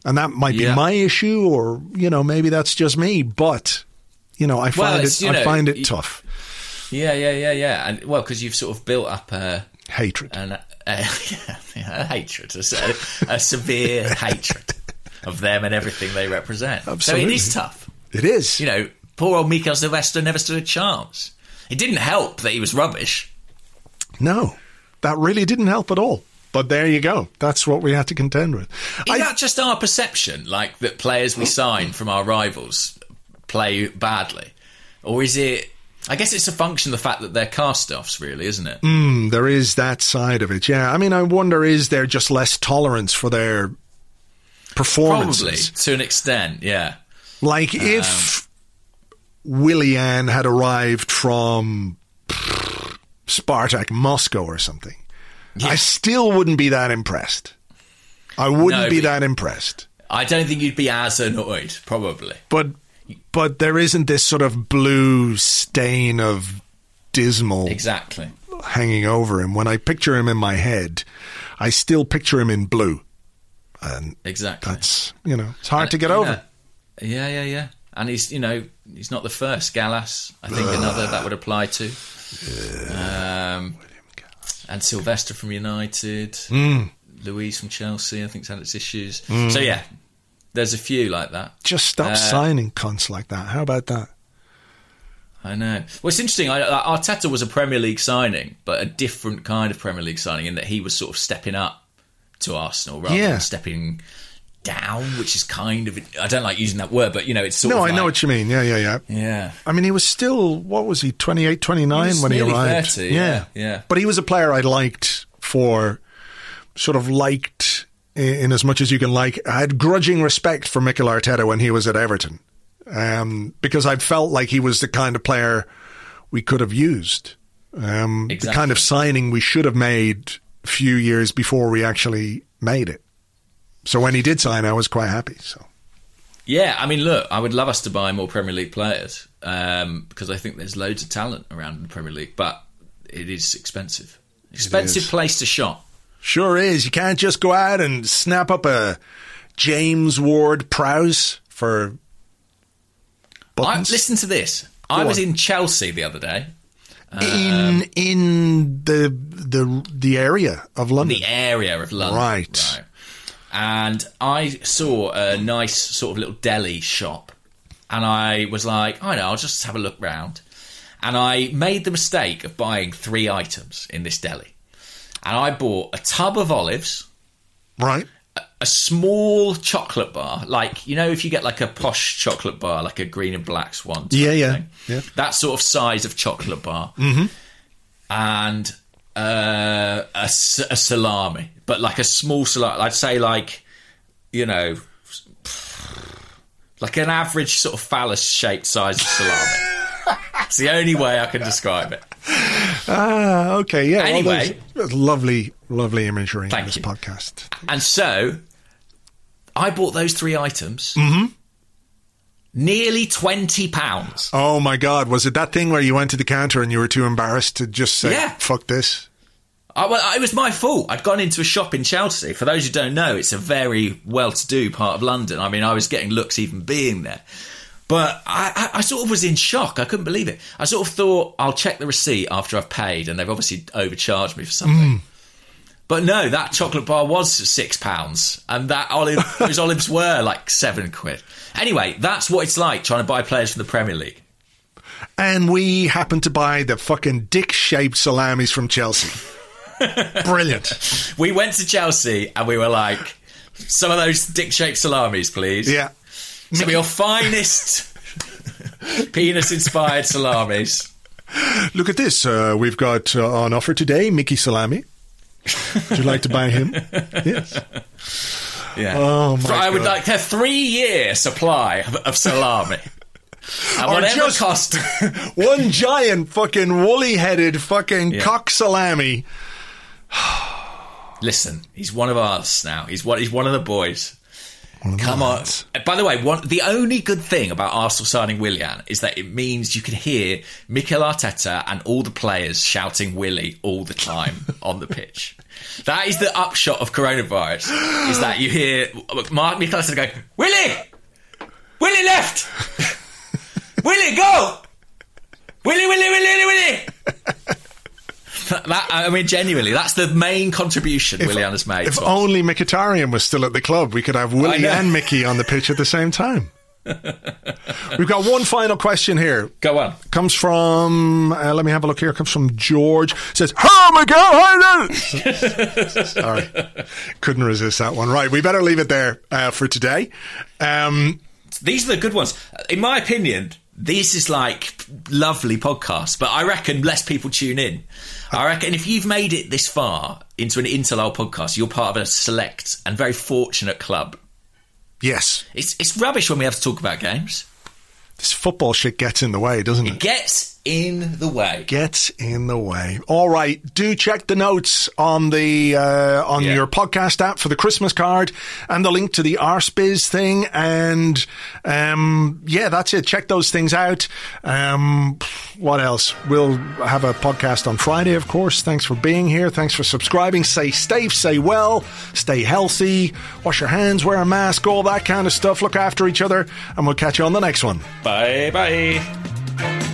And that might be Yeah. my issue, or, you know, maybe that's just me, but, you know, I find it's, it, I know, find it tough. yeah, yeah, yeah, yeah. And well, because you've sort of built up a. Hatred. an, uh, a, (laughs) yeah, a hatred, a, a severe (laughs) hatred of them and everything they represent. So it is tough. It is. You know, poor old Mikaël Silvestre never stood a chance. It didn't help that he was rubbish. No, that really didn't help at all. But there you go. That's what we had to contend with. Is I- that just our perception, like that players we sign from our rivals play badly? Or is it. I guess it's a function of the fact that they're cast offs, really, isn't it? Mm, there is that side of it. Yeah. I mean, I wonder is there just less tolerance for their Probably, performances? to an extent, yeah. Like if Willie Willian had arrived from Spartak Moscow or something, I still wouldn't be that impressed. I wouldn't No, be that impressed. I don't think you'd be as annoyed, probably. But but there isn't this sort of blue stain of dismal Exactly. hanging over him. When I picture him in my head, I still picture him in blue. And Exactly. that's, you know, it's hard And, to get over. know, yeah, yeah, yeah. And he's, you know, he's not the first. Gallas, I think another that would apply to. Um, and Silvestre from United. Hmm. Luiz from Chelsea, I think's had its issues. So yeah, there's a few like that. Just stop Uh, signing cons like that. How about that? I know. Well, it's interesting. I, I- Arteta was a Premier League signing, but a different kind of Premier League signing in that he was sort of stepping up to Arsenal rather Yeah. than stepping down, which is kind of I don't like using that word, but you know, it's sort No, of I know what you mean. Yeah, yeah, yeah. Yeah. I mean, he was still, what was he, 28, 29 He when he arrived? 30, yeah, yeah. But he was a player I liked for, sort of liked in, as much as you can like. I had grudging respect for Mikel Arteta when he was at Everton um, because I felt like he was the kind of player we could have used. Um, The kind of signing we should have made a few years before we actually made it. So when he did sign, I was quite happy. So Yeah, I mean, look, I would love us to buy more Premier League players um, because I think there's loads of talent around the Premier League, but it is expensive. Expensive is. place to shop. Sure is. You can't just go out and snap up a James Ward Prowse for I, buttons. listen to this. I was on. in Chelsea the other day, in in the the the area of London. the area of London. Right. And I saw a nice sort of little deli shop. And I was like, I know, I'll just have a look round. And I made the mistake of buying three items in this deli. And I bought a tub of olives, right. a small chocolate bar, like you know, if you get like a posh chocolate bar, like a green and blacks one, Yeah, yeah, thing. yeah. that sort of size of chocolate bar, mm-hmm. and uh, a, a salami, but like a small salami. I'd say like you know, (sighs) like an average sort of phallus shaped size of salami. (laughs) it's the only way I can describe it. Ah, okay. Yeah. Anyway. there's lovely, lovely imagery in this you. podcast. And so I bought those three items. Mm-hmm. Nearly twenty pounds. Oh my God! Was it that thing where you went to the counter and you were too embarrassed to just say Yeah. "fuck this"? I, well, it was my fault. I'd gone into a shop in Chelsea. For those who don't know, it's a very well-to-do part of London. I mean, I was getting looks even being there. But I, I, I sort of was in shock. I couldn't believe it. I sort of thought I'll check the receipt after I've paid, and they've obviously overcharged me for something. Mm. But no, that chocolate bar was six pounds, and that olive, (laughs) those olives were like seven quid. Anyway, that's what it's like trying to buy players from the Premier League. And we happened to buy the fucking dick-shaped salamis from Chelsea. (laughs) Brilliant. We went to Chelsea and we were like, some of those dick-shaped salamis, please. Yeah. Some of your finest (laughs) penis-inspired salamis. Look at this. Uh, we've got uh, on offer today Mickey Salami. Would you like to buy him? (laughs) yes. Yeah. Oh, my god. I would God. like a three-year supply of, of salami. (laughs) Or whatever just- cost. (laughs) One giant fucking woolly headed fucking Yeah. cock salami. (sighs) Listen, he's one of us now. He's one. He's one of the boys. Come on. Uh, by the way, one, the only good thing about Arsenal signing Willian is that it means you can hear Mikel Arteta and all the players shouting Willy all the time (laughs) on the pitch. That is the upshot of coronavirus, is that you hear Mark Mikel Arteta go, Willy! Willy left! (laughs) Willy, go! Willy, Willy, Willy, Willy, Willy! That, I mean, genuinely, that's the main contribution Willian has made. If only Mkhitaryan was still at the club, we could have Willie and Mickey on the pitch at the same time. (laughs) We've got one final question here. Go on. Comes from, uh, let me have a look here. Comes from George. Says, Oh my God, hi Sorry. Couldn't resist that one. Right. We better leave it there uh, for today. Um, These are the good ones. In my opinion, this is like lovely podcast, but I reckon less people tune in. I reckon if you've made it this far into an Interlull podcast, you're part of a select and very fortunate club. yes. It's it's rubbish when we have to talk about games. This football shit gets in the way, doesn't it? it? Gets in the way. Gets in the way. All right, do check the notes on the uh, on Yeah. your podcast app for the Christmas card and the link to the Arsebiz thing. And um, yeah, that's it. Check those things out. Um, what else? We'll have a podcast on Friday, of course. Thanks for being here. Thanks for subscribing. Stay safe, stay well, stay healthy, wash your hands, wear a mask, all that kind of stuff. Look after each other, and we'll catch you on the next one. Bye bye.